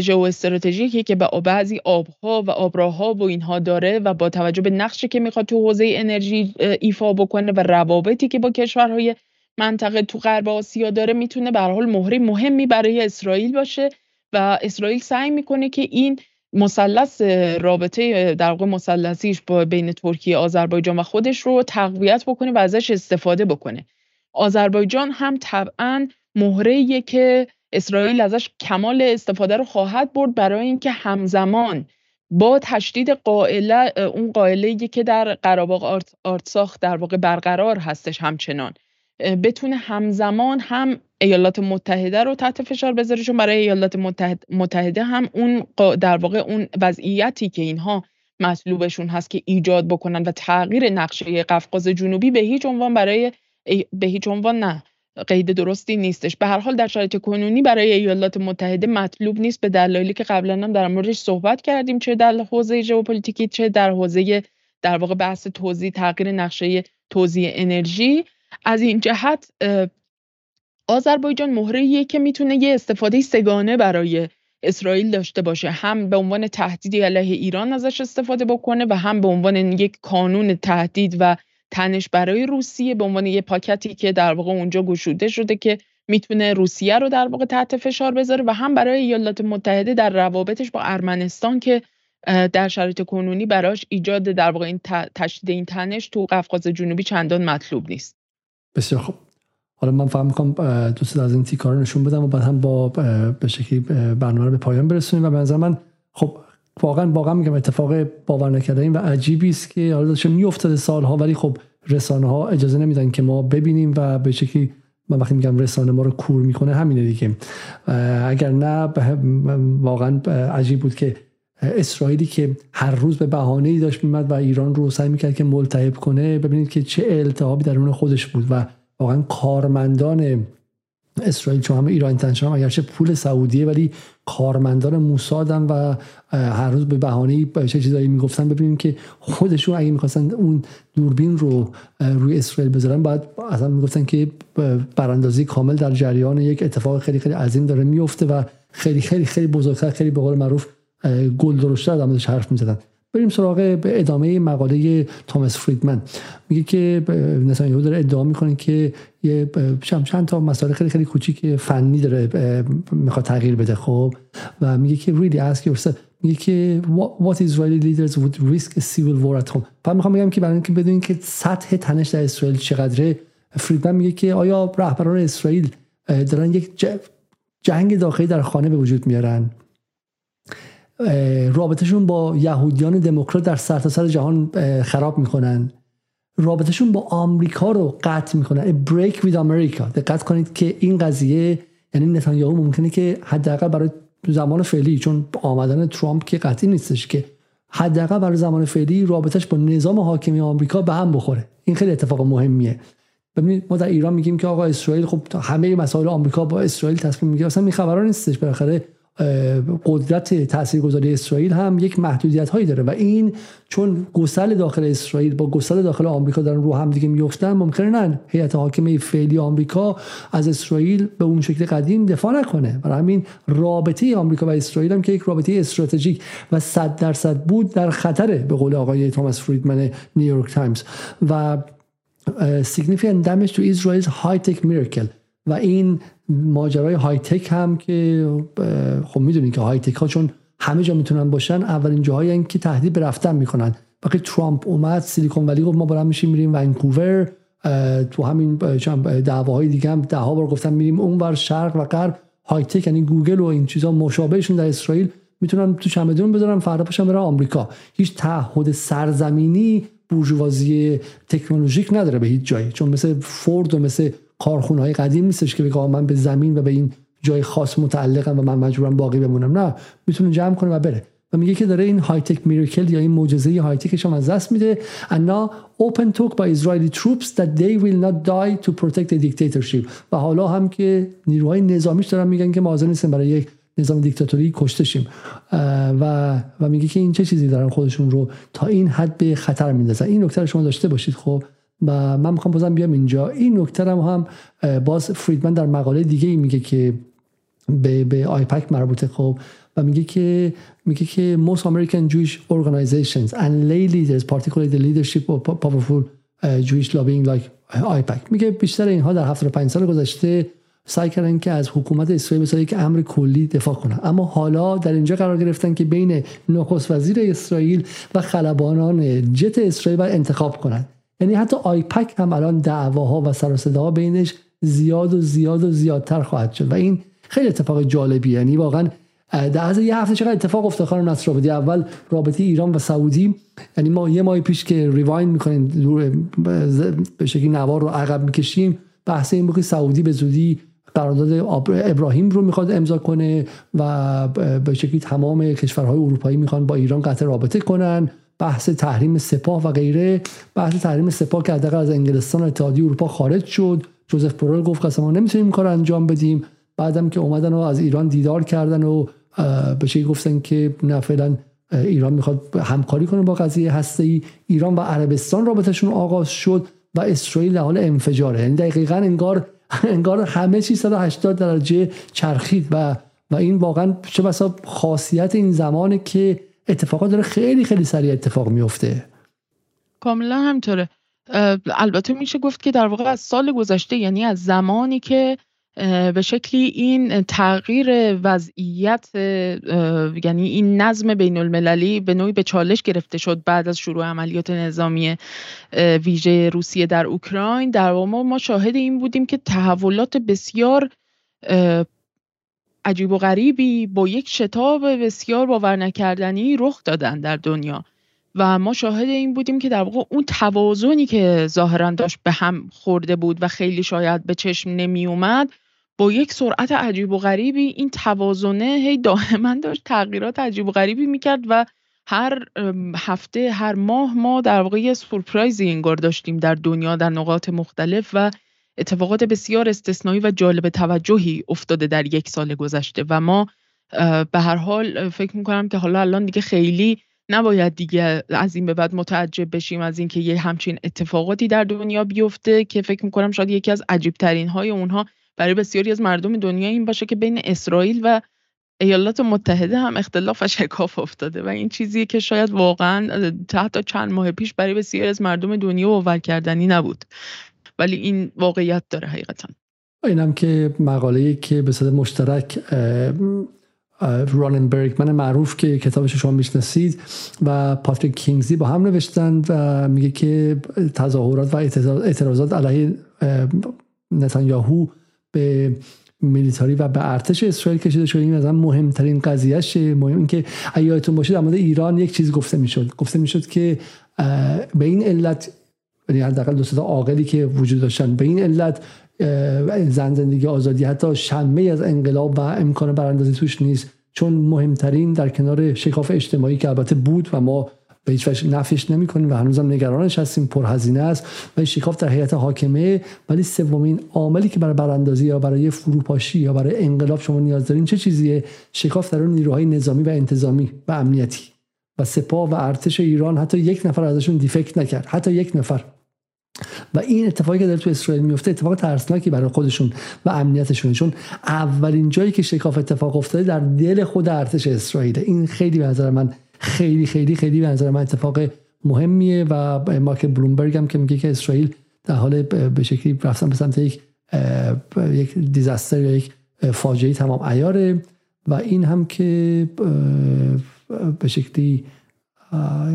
ژئو استراتژیکی که به بعضی آبها و آبراها و اینها داره و با توجه به نقشی که می‌خواد تو حوزه انرژی ایفا بکنه و روابطی که با کشورهای منطقه تو غرب آسیا داره می‌تونه به حال مهره مهمی برای اسرائیل باشه و اسرائیل سعی می‌کنه که این مثلث رابطه در واقع مثلثیش با بین ترکیه آذربایجان و خودش رو تقویت بکنه و ازش استفاده بکنه. آذربایجان هم طبعا مهره که اسرائیل ازش کمال استفاده رو خواهد برد برای اینکه همزمان با تشدید قائله اون قائله که در قراباق آرتساخ در واقع برقرار هستش همچنان. بتونه همزمان هم ایالات متحده رو تحت فشار بذاره چون برای ایالات متحده هم اون در واقع اون وضعیتی که اینها مطلوبشون هست که ایجاد بکنن و تغییر نقشه قفقاز جنوبی به هیچ عنوان برای به هیچ عنوان نه قید درستی نیستش. به هر حال در شرایط کنونی برای ایالات متحده مطلوب نیست به دلایلی که قبلا هم در موردش صحبت کردیم چه در حوزه ژئوپلیتیکی چه در حوزه در واقع بحث توزیع تغییر نقشه توزیع انرژی. از این جهت آذربایجان مهره که می‌تونه یه استفاده سگانه برای اسرائیل داشته باشه. هم به عنوان تهدیدی علیه ایران ازش استفاده بکنه و هم به عنوان یک کانون تهدید و تنش برای روسیه به عنوان یه پاکتی که در واقع اونجا گشوده شده که می‌تونه روسیه رو در واقع تحت فشار بذاره و هم برای ایالات متحده در روابطش با ارمنستان که در شرایط کنونی براش ایجاد در واقع این تشدید این تنش تو قفقاز جنوبی چندان مطلوب نیست. بسیار خوب. حالا من فهم می‌کنم دوست از این تیکار رو نشون بدم و بعد هم با به شکلی برنامه رو به پایان برسونیم و به نظر من خب واقعا واقعا میگم اتفاق باور نکرده و عجیبی است که حالا داشته میافتاده سالها ولی خب رسانه ها اجازه نمیدن که ما ببینیم و به شکلی من وقتی میگم رسانه ما رو کور می‌کنه همینه دیگه. اگر نه واقعا عجیب بود که اسرائیلی که هر روز به بهانه ای داشت میمد و ایران رو سعی می‌کرد که ملتهب کنه ببینید که چه التهابی درون خودش بود و واقعا کارمندان اسرائیل چون همه ایران تنشان اگرچه پول سعودیه ولی کارمندان موسادن و هر روز به بهانه چه چیزایی می‌گفتن ببینیم که خودشون اگه می‌خواستن اون دوربین رو روی اسرائیل بذارن بعد اصلا می‌گفتن که براندازی کامل در جریان یک اتفاق خیلی خیلی عظیم داره میفته و خیلی خیلی خیلی بزرگتر خیلی به قول معروف گل درشتر در حرف می‌زدن. بریم سراغ به ادامه مقاله توماس فریدمن. میگه که نتانیاهو داره ادعا می‌کنه که یه چند تا مسائل خیلی خیلی کوچیک فنی داره می‌خواد تغییر بده خب؟ و میگه که really ask yourself میگه که what Israeli leaders would risk a civil war at home فقط می‌خوام بگم که برای اینکه بدونین که سطح تنش در اسرائیل چقدره فریدمن میگه که آیا رهبران اسرائیل دارن یک جنگ داخلی در خانه به وجود میارن؟ رابطهشون با یهودیان دموکرات در سرتاسر سر جهان خراب می‌کنن. رابطهشون با آمریکا رو قطع می‌کنن. بریک وید آمریکا دقت کنید که این قضیه یعنی نتانیاهو ممکنه که حداقل برای زمان فعلی چون آمدن ترامپ که قطعی نیستش که حداقل برای زمان فعلی رابطش با نظام حاکمی آمریکا به هم بخوره. این خیلی اتفاق مهمیه. ببینید ما در ایران میگیم که آقا اسرائیل خب همه مسائل آمریکا با اسرائیل تصمیم می‌گیره. اصلا این خبران نیستش. بالاخره قدرت تاثیرگذاری اسرائیل هم یک محدودیت هایی داره و این چون گسل داخل اسرائیل با گسل داخل آمریکا دارن رو هم دیگه میفتن ممکنه نه. هیئت حاکمه فعلی آمریکا از اسرائیل به اون شکل قدیم دفاع نکنه. برای همین رابطه آمریکا و اسرائیل هم که یک رابطه استراتژیک و صد درصد بود در خطره به قول آقای توماس فریدمن نیویورک تایمز. و significant damage to Israel's high-tech miracle. و این ماجرای high-tech هم که خب می‌دونین که high-tech ها چون همه جا می‌تونن باشن اولین جاهایی که تهدید به رفتن می‌کنن. وقتی ترامپ اومد سیلیکون ولی گفت ما برام میشیم میریم ونکوور تو همین دعواهای دیگه هم ده ها بار گفتن میریم اونور شرق و غرب. high-tech یعنی گوگل و این چیزا مشابهشون در اسرائیل می‌تونن تو چمدون بذارن فردا پاشن برن آمریکا. هیچ تعهد سرزمینی بورژوازی تکنولوژیک نداره به هیچ جایی. چون مثل فورد و مثل کارخونه های قدیم نیستش که بگه من به زمین و به این جای خاص متعلقم و من مجبورم باقی بمونم. نه می‌تونه جمع کنه و بره. و میگه که داره این های تک میراکل یا این معجزه های تکش از دست میده. Now open talk by Israeli troops that they will not die to protect the dictatorship. و حالا هم که نیروهای نظامیش دارن میگن که ما نیستن برای یک نظام دیکتاتوری کشته شیم. و و میگه که این چه چیزی دارن خودشون رو تا این حد به خطر میندازن. این نکته شما داشته باشید. خب و من می‌خوام بازم بیام اینجا. این نکته هم هم باز فریدمن در مقاله دیگه ای میگه که به به آیپک مربوطه خب و میگه که میگه که most American Jewish organizations and lay leaders particularly the leadership of powerful Jewish lobbying like آیپک. میگه بیشتر اینها در 75 سال گذشته سعی کردن که از حکومت اسرائیل بسازه که امر کلی دفاع کنن. اما حالا در اینجا قرار گرفتن که بین نخست وزیر اسرائیل و خلبانان جت اسرائیل انتخاب کنند یعنی حتی آیپک هم الان دعواها و سر و بینش زیاد و زیاد و زیادتر خواهد شد. و این خیلی اتفاق جالبی یعنی واقعا در از یه هفته چقدر اتفاق افتاد خانم نصر اول رابطه ایران و سعودی. یعنی ما یه ماه پیش که ریوایند می‌کنیم دور به شکلی نوار رو عقب می‌کشیم. بحث این بود سعودی به زودی قرارداد ابراهیم رو می‌خواد امضا کنه و به شکلی تمام کشورهای اروپایی می‌خوان با ایران قطع رابطه کنن. بحث تحریم سپاه و غیره. بحث تحریم سپاه که حداقل از انگلستان و اتحادیه اروپا خارج شد. جوزف برول گفت که ما نمی‌تونیم کار انجام بدیم. بعدم که اومدن و از ایران دیدار کردن و به چی گفتن که نه فعلا ایران می‌خواد همکاری کنه با قضیه هسته ای ایران و عربستان رابطشون آغاز شد و اسرائیل در حال انفجاره. یعنی دقیقا انگار [LAUGHS] انگار همه چیز 180 درجه چرخید و و این واقعا چه بسا خاصیت این زمانه که اتفاقات داره خیلی خیلی سریع اتفاق میفته. کاملا همطوره البته میشه گفت که در واقع از سال گذشته یعنی از زمانی که به شکلی این تغییر وضعیت یعنی این نظم بین المللی به نوعی به چالش گرفته شد بعد از شروع عملیات نظامی ویژه روسیه در اوکراین. در واقع ما شاهد این بودیم که تحولات بسیار عجیب و غریبی با یک شتاب بسیار باور نکردنی رخ دادن در دنیا. و ما شاهد این بودیم که در واقع اون توازنی که ظاهرا داشت به هم خورده بود و خیلی شاید به چشم نمی اومد با یک سرعت عجیب و غریبی این توازنه هی دائما داشت تغییرات عجیب و غریبی می‌کرد و هر هفته هر ماه ما در واقع یه سورپرایزی انگار داشتیم در دنیا در نقاط مختلف و اتفاقات بسیار استثنایی و جالب توجهی افتاده در یک سال گذشته و ما به هر حال فکر می‌کنم که حالا الان دیگه خیلی نباید دیگه از این به بعد متعجب بشیم از اینکه یه همچین اتفاقاتی در دنیا بیفته که فکر می‌کنم شاید یکی از عجیب ترین های اونها برای بسیاری از مردم دنیا این باشه که بین اسرائیل و ایالات متحده هم اختلاف و شکاف افتاده و این چیزی که شاید واقعا تحت چند ماه پیش برای بسیاری از مردم دنیا باور کردنی نبود. ولی این واقعیت داره حقیقتا. اینم که مقاله که به صورت مشترک رانن برگمن معروف که کتابش شما می‌شناسید و پاتریک کینگزی با هم نوشتن و میگه که تظاهرات و اعتراضات علیه نتانیاهو به میلیتاری و به ارتش اسرائیل کشیده شده. این از مهمترین قضیهشه مهم این که باشه در مورد ایران یک چیز گفته می‌شد. گفته می‌شد که به این علت یعنی حداقل دو تا عاقلی که وجود داشتن. به این علت زن زندگی آزادی حتی شنبه از انقلاب و امکان براندازی توش نیست. چون مهمترین در کنار شکاف اجتماعی که البته بود و ما به هیچ وجه نفیش نمی کنیم و هنوزم نگرانش هستیم پرهزینه است و شکاف در هیئت حاکمه ولی سومین عاملی که برای براندازی یا برای فروپاشی یا برای انقلاب شما نیاز دارین چه چیزیه؟ شکاف در نیروهای نظامی و انتظامی و امنیتی. و سپاه و ارتش ایران حتی یک نفر ازشون دیفکت نکرد. حتی یک نفر. و این اتفاقی که در تو اسرائیل میفته اتفاق ترسناکی برای خودشون و امنیتشون. چون اولین جایی که شکاف اتفاق افتاده در دل خود ارتش اسرائیل این خیلی به نظر من خیلی خیلی خیلی به نظر من اتفاق مهمیه و مارک بلومبرگ هم که میگه که اسرائیل در حال به شکلی رفتن به سمت یک یک دیزاستر یا یک فاجعه تمام ایاره و این هم که به شکلی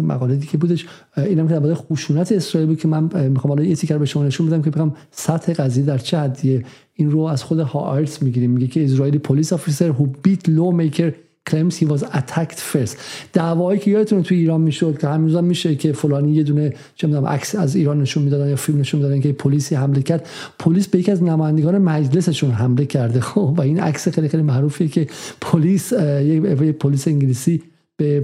مقاله دیگه بودش. اینم که درباره خشونت اسرائیل بود که من می‌خوام حالا یه تیکر به شما نشون بدم که بگم سطح قضیه در چه حدیه. این رو از خود هارتس می‌گیریم. میگه که اسرائیلی پلیس افیسر who beat lawmaker claims he was attacked first. دعوایی که یادتون تو ایران می‌شد که هنوزم میشه که فلانی یه دونه چه می‌دونم عکس از ایران نشون می‌دادن یا فیلم نشون می‌دادن که پلیسی حمله کرد. پلیس به یکی از نمایندگان مجلسشون حمله کرده. [LAUGHS] خب و این عکس خیلی خیلی معروفیه که پلیس یه پلیس انگلیسی به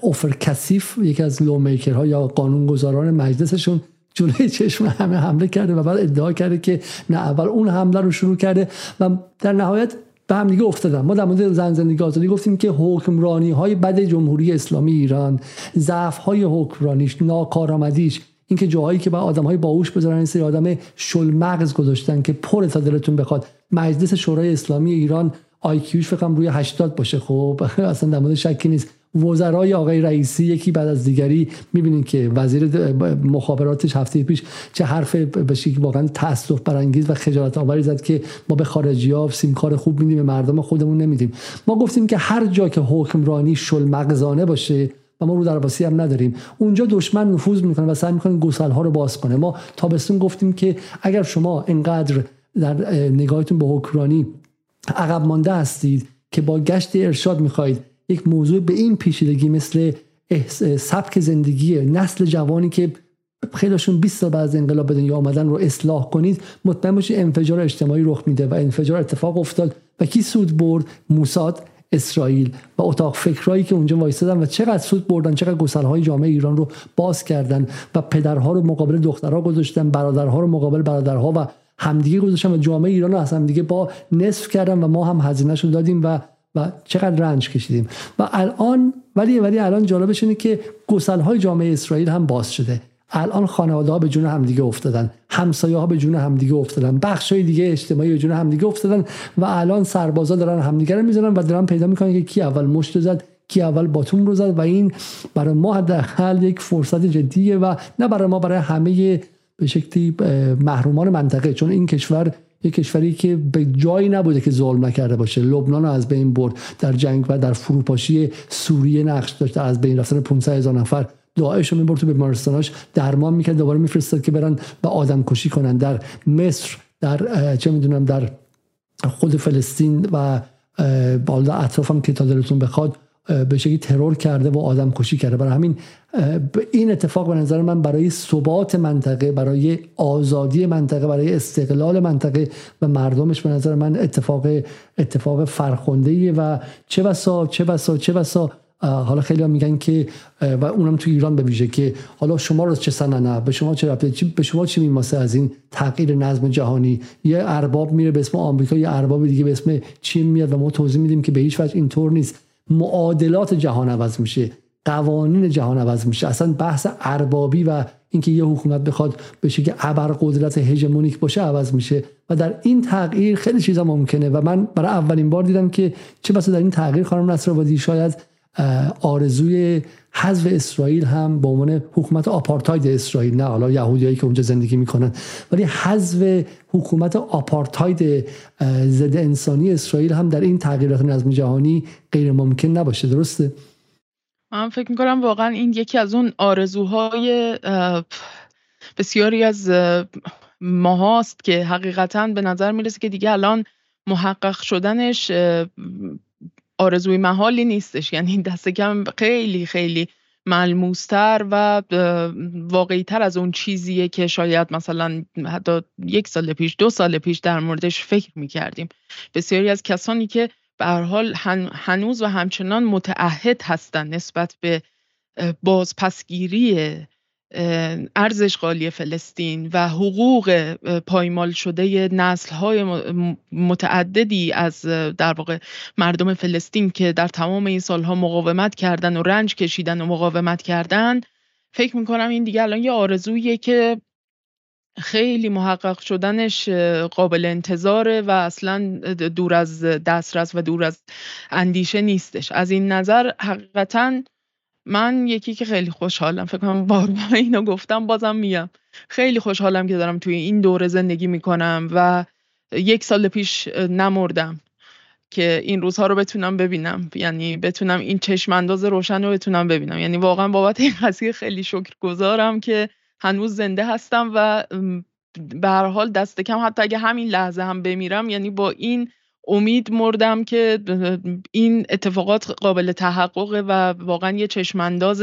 اوفر کسیف یکی از lawmaker ها یا قانونگذاران مجلسشون جلوی چشم همه حمله کرده و بعد ادعا کرده که نه اول اون حمله رو شروع کرده و در نهایت به هم دیگه افتادن. ما در مورد زن زندگی آزادی گفتیم که حکمرانی های بد جمهوری اسلامی ایران ضعف های حکمرانیش ناکارآمدیش اینکه جاهایی که با آدم های باهوش بذارن این سری آدم شل مغز گذاشتن که پر تا دلتون بخواد. مجلس شورای اسلامی ایران آیکیوش فکر روی 80 باشه. خب [LAUGHS] اصلا در مورد شکی نیست. وزرای آقای رئیسی یکی بعد از دیگری. می‌بینید که وزیر مخابراتش هفته پیش چه حرف که واقعا تاسف برانگیز و خجالت آوری زد که ما به خارجی ها سیمکار خوب میدیم به مردم خودمون نمیدیم. ما گفتیم که هر جا که حکمرانی شل مغزانه باشه و ما رو درواسی هم نداریم اونجا دشمن نفوذ می‌کنه و سعی می‌کنه گسل ها رو باز کنه. ما تابستون گفتیم که اگر شما انقدر در نگاهتون به حکمرانی عقب مانده هستید که با گشت ارشاد می‌خواهید یک موضوع به این پیچیدگی مثل سبک زندگی نسل جوانی که خیلیشون 20 سال بعد از انقلاب به دنیا آمدن رو اصلاح کنید مطمئن باشید انفجار اجتماعی رخ میده و انفجار اتفاق افتاد و کی سود برد؟ موساد اسرائیل. و اتاق فکرایی که اونجا وایستادن و چقدر سود بردن چقدر گسلهای جامعه ایران رو باز کردن و پدرها رو مقابل دخترها گذاشتن برادرها رو مقابل برادرها و همدیگه گذاشتن و جامعه ایران رو از همدیگه با نصف کردن و ما هم هزینهشون دادیم و و چقدر رنج کشیدیم. و الان ولی ولی الان جالبش اینه که گسل های جامعه اسرائیل هم باز شده. الان خانواده ها به جون همدیگه افتادن. همسایه ها به جون همدیگه افتادن. بخش های دیگه اجتماعی به جون همدیگه افتادن و الان سربازا دارن همدیگه رو می‌زنن و دارن پیدا می‌کنن که کی اول مشت زد کی اول باتوم رو زد و این برای ما حداقل یک فرصت جدیه و نه برای ما برای همه به شکلی محرومان منطقه. چون این کشور یک کشوری که به جایی نبوده که ظلم نکرده باشه. لبنان از بین برد. در جنگ و در فروپاشی سوریه نقش داشته از بین رفتن 500 هزار نفر داعش رو می‌برد تو بیمارستاناش. درمان می‌کرد. دوباره میفرستاد که برن به آدم کشی کنن. در مصر در چه می‌دونم در خود فلسطین و بالا اطرافم که تا دلتون بخواد به شکلی ترور کرده و آدم کشی کرده. برای همین این اتفاق به نظر من برای ثبات منطقه برای آزادی منطقه برای استقلال منطقه و مردمش به نظر من اتفاق اتفاق فرخنده و چه بسا چه بسا چه بسا. حالا خیلی ها میگن که و اونم تو ایران به ویژه که حالا شما رو چه سننه به شما چه رفته به شما چی میماسه از این تغییر نظم جهانی؟ یه ارباب میره به اسم آمریکا یه ارباب دیگه به اسم چین میاد و ما توضیح میدیم که به هیچ وجه اینطور نیست. معادلات جهان عوض میشه قوانین جهان عوض میشه. اصلا بحث اربابی و اینکه یه حکومت بخواد به شکل ابر قدرت هژمونیک باشه عوض میشه. و در این تغییر خیلی چیزا ممکنه. و من برای اولین بار دیدم که چه بسا در این تغییر خانم نصر شاید آرزوی حذف اسرائیل هم به عنوان حکومت آپارتاید اسرائیل نه حالا یهودیایی که اونجا زندگی می‌کنن. ولی حذف حکومت آپارتاید ضد انسانی اسرائیل هم در این تغییرات نظم جهانی غیر ممکن نباشه. درسته؟ من فکر می‌کنم واقعا این یکی از اون آرزوهای بسیاری از ماهاست که حقیقتا به نظر می‌رسه که دیگه الان محقق شدنش آرزوی محالی نیستش. یعنی دست کم خیلی خیلی ملموستر و واقعی تر از اون چیزیه که شاید مثلا حتی یک سال پیش دو سال پیش در موردش فکر می‌کردیم. بسیاری از کسانی که به حال هنوز و همچنان متعهد هستند نسبت به بازپسگیری ارز اشغالی فلسطین و حقوق پایمال شده نسل های متعددی از در واقع مردم فلسطین که در تمام این سالها مقاومت کردن و رنج کشیدن و مقاومت کردن فکر می‌کنم این دیگه الان یه آرزویه که خیلی محقق شدنش قابل انتظاره و اصلا دور از دسترس و دور از اندیشه نیستش. از این نظر حقیقتا من یکی که خیلی خوشحالم فکر کنم بارها اینو گفتم بازم میگم. خیلی خوشحالم که دارم توی این دوره زندگی می‌کنم و یک سال پیش نمردم که این روزها رو بتونم ببینم. یعنی بتونم این چشم انداز روشن رو بتونم ببینم. یعنی واقعا بابت این قضیه خیلی شکر گذارم که هنوز زنده هستم و به هر حال دست کم. حتی اگه همین لحظه هم بمیرم یعنی با این امید مردم که این اتفاقات قابل تحقق و واقعا یه چشمانداز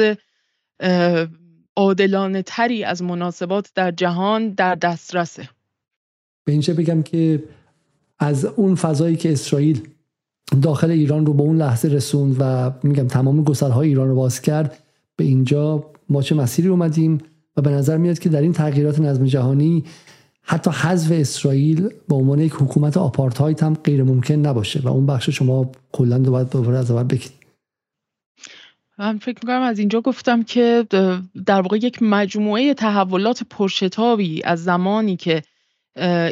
عادلانه تری از مناسبات در جهان در دسترسه. به اینجا بگم که از اون فضایی که اسرائیل داخل ایران رو به اون لحظه رسوند و میگم تمام گسلهای ایران رو باز کرد به اینجا ما چه مسیری اومدیم و به نظر میاد که در این تغییرات نظم جهانی حتی حذف اسرائیل به عنوان یک حکومت آپارتاید هم غیر ممکن نباشه و اون بخش شما کلا باید دوباره از اول بگید. من فکر می‌کنم از اینجا گفتم که در واقع یک مجموعه تحولات پرشتابی از زمانی که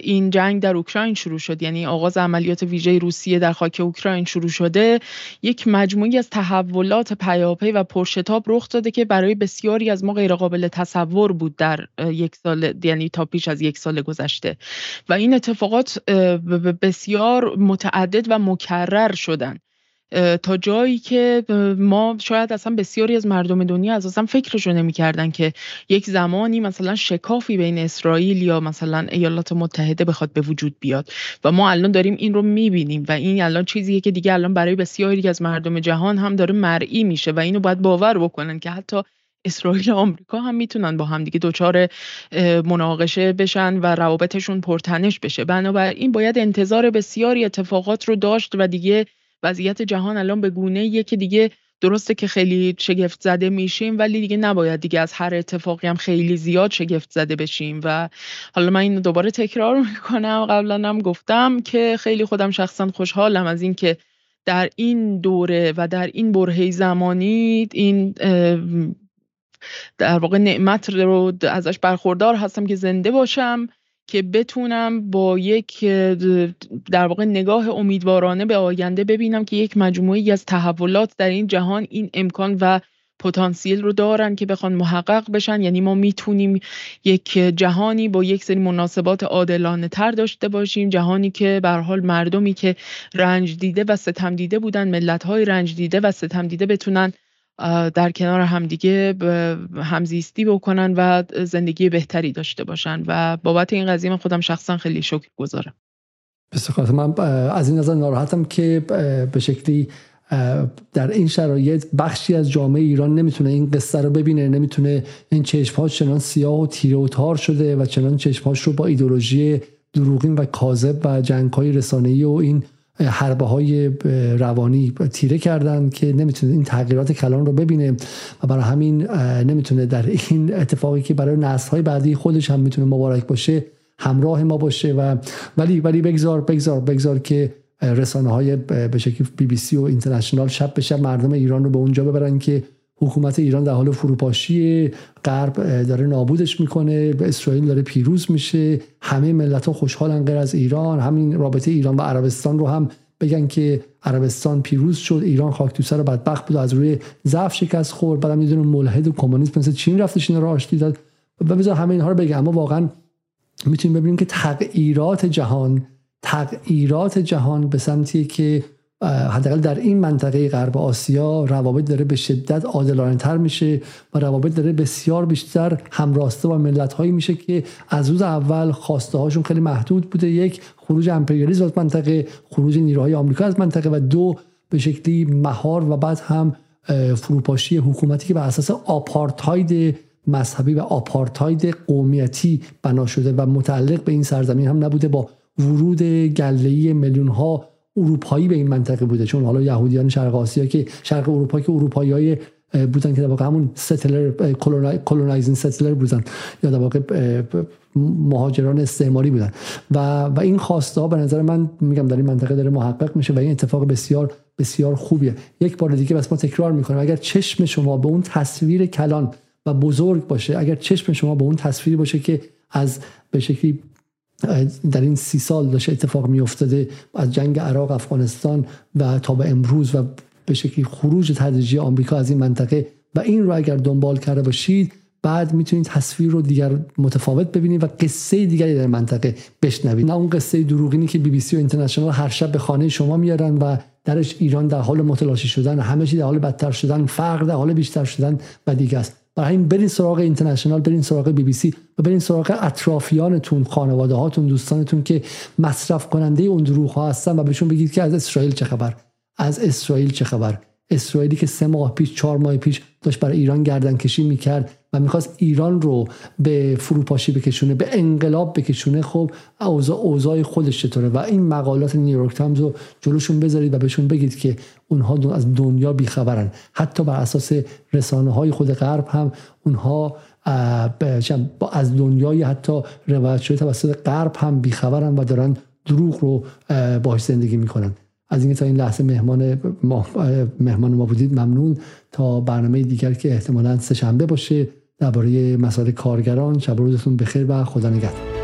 این جنگ در اوکراین شروع شد. یعنی آغاز عملیات ویژه روسیه در خاک اوکراین شروع شده. یک مجموعی از تحولات پیاپی و پرشتاب رخ داده که برای بسیاری از ما غیرقابل تصور بود در یک سال یعنی تا پیش از یک سال گذشته. و این اتفاقات بسیار متعدد و مکرر شدند تا جایی که ما شاید اصلا بسیاری از مردم دنیا از اصلا فکرشو نمی‌کردن که یک زمانی مثلا شکافی بین اسرائیل یا مثلا ایالات متحده بخواد به وجود بیاد. و ما الان داریم این رو می‌بینیم و این الان چیزیه که دیگه الان برای بسیاری از مردم جهان هم داره مرئی میشه و اینو باید باور بکنن که حتی اسرائیل و آمریکا هم می‌تونن با هم دیگه دچار مناقشه بشن و روابطشون پرتنش بشه. بنابراین باید انتظار بسیاری اتفاقات رو داشت و دیگه وضعیت جهان الان به گونه یه که دیگه درسته که خیلی شگفت زده میشیم ولی دیگه نباید دیگه از هر اتفاقی هم خیلی زیاد شگفت زده بشیم. و حالا من این دوباره تکرار می‌کنم. قبلا هم گفتم که خیلی خودم شخصا خوشحالم از اینکه در این دوره و در این برهه زمانی این در واقع نعمت رو ازش برخوردار هستم که زنده باشم. که بتونم با یک در واقع نگاه امیدوارانه به آینده ببینم که یک مجموعی از تحولات در این جهان این امکان و پتانسیل رو دارن که بخوان محقق بشن. یعنی ما می‌تونیم یک جهانی با یک سری مناسبات عادلانه تر داشته باشیم. جهانی که به حال مردمی که رنج دیده و ستم دیده بودن ملت های رنج دیده و ستم دیده بتونن در کنار همدیگه همزیستی بکنن و زندگی بهتری داشته باشن و بابت این قضیه من خودم شخصا خیلی شکر گذارم. بسیار من از این نظر ناراحتم که به شکلی در این شرایط بخشی از جامعه ایران نمی‌تونه این قصه رو ببینه نمی‌تونه این چشمهاش چنان سیاه و تیره و تار شده و چنان چشمهاش رو با ایدولوژی دروغین و کاذب و جنگ های رسانه‌ای و این حربه های روانی تیره کردن که نمی‌تونه این تغییرات کلان رو ببینه و برای همین نمی‌تونه در این اتفاقی که برای نسل های بعدی خودش هم می‌تونه مبارک باشه همراه ما باشه و ولی ولی بگذار بگذار بگذار که رسانه های به شکل بی بی سی و اینترنشنال شب به شب مردم ایران رو به اونجا ببرن که حکومت ایران در حال فروپاشی غرب داره نابودش می‌کنه به اسرائیل داره پیروز میشه. همه ملت ها خوشحالن غیر از ایران. همین رابطه ایران و عربستان رو هم بگن که عربستان پیروز شد. ایران خاک سر بدبخت بود از روی ضعف شکست خورد. بعدم می‌دونم ملحد و کمونیست مثل چین رفتش این رو آشتی داد. و بذار همه اینها رو بگم. اما واقعا می‌تونیم ببینیم که تغییرات جهان تغییرات جهان به سمتی که حداقل در این منطقه غرب آسیا روابط داره به شدت عادلانه تر میشه و روابط داره بسیار بیشتر همراسته با ملت هایی میشه که از روز اول خواسته هاشون خیلی محدود بوده. یک خروج امپریالیسم از منطقه خروج نیروهای آمریکا از منطقه و دو به شکلی مهار و بعد هم فروپاشی حکومتی که بر اساس آپارتاید مذهبی و آپارتاید قومیتی بنا شده و متعلق به این سرزمین هم نبوده با ورود گله‌ای میلیون ها اروپایی به این منطقه بوده. چون حالا یهودیان شرق آسیا که شرق اروپا که اروپایی های بودن که در واقع همون ستلر کلونایزین ستلر بودن یا در واقع مهاجران استعماری بودن. و و این خواسته ها به نظر من میگم در این منطقه داره محقق میشه و این اتفاق بسیار بسیار خوبیه. یک بار دیگه بس ما تکرار می‌کنیم اگر چشم شما به اون تصویر کلان و بزرگ باشه اگر چشم شما به اون تصویری باشه که از به شکلی در این سی سال داشته اتفاق می افتاده از جنگ عراق افغانستان و تا به امروز و به شکلی خروج تدریجی آمریکا از این منطقه. و این رو اگر دنبال کرده باشید بعد می‌تونید تصویر رو دیگر متفاوت ببینید و قصه دیگری در منطقه بشنوید. نه اون قصه دروغینی که بی بی سی و اینترنشنال هر شب به خانه شما میارن و درش ایران در حال متلاشی شدن همه چی در حال بدتر شدن فرق در حال بیشتر شدن و دیگه است. برای این برین سراغ اینترنشنال برین سراغ بی بی سی و برین سراغ اطرافیانتون خانواده هاتون دوستانتون که مصرف کننده اون دروغ ها هستن و بهشون بگید که از اسرائیل چه خبر. از اسرائیل چه خبر؟ اسرائیلی که سه ماه پیش چهار ماه پیش داشت برای ایران گردن کشی می‌کرد. و می‌خواست ایران رو به فروپاشی بکشونه به انقلاب بکشونه. خب اوضاع اوضاع خودش چطوره؟ و این مقالات نیویورک تایمز رو جلوشون بذارید و بهشون بگید که اونها از دنیا بیخبرن. حتی بر اساس رسانه های خود غرب هم اونها از دنیای حتی روایت شده توسط غرب هم بیخبرن و دارن دروغ رو باش زندگی می‌کنن. از اینکه تا این لحظه مهمان ما, مهمان ما بودید ممنون. تا برنامه دیگر که احتمالا سه شنبه باشه. درباره مسائل کارگران شب روزتون بخیر و خدا نگهدار.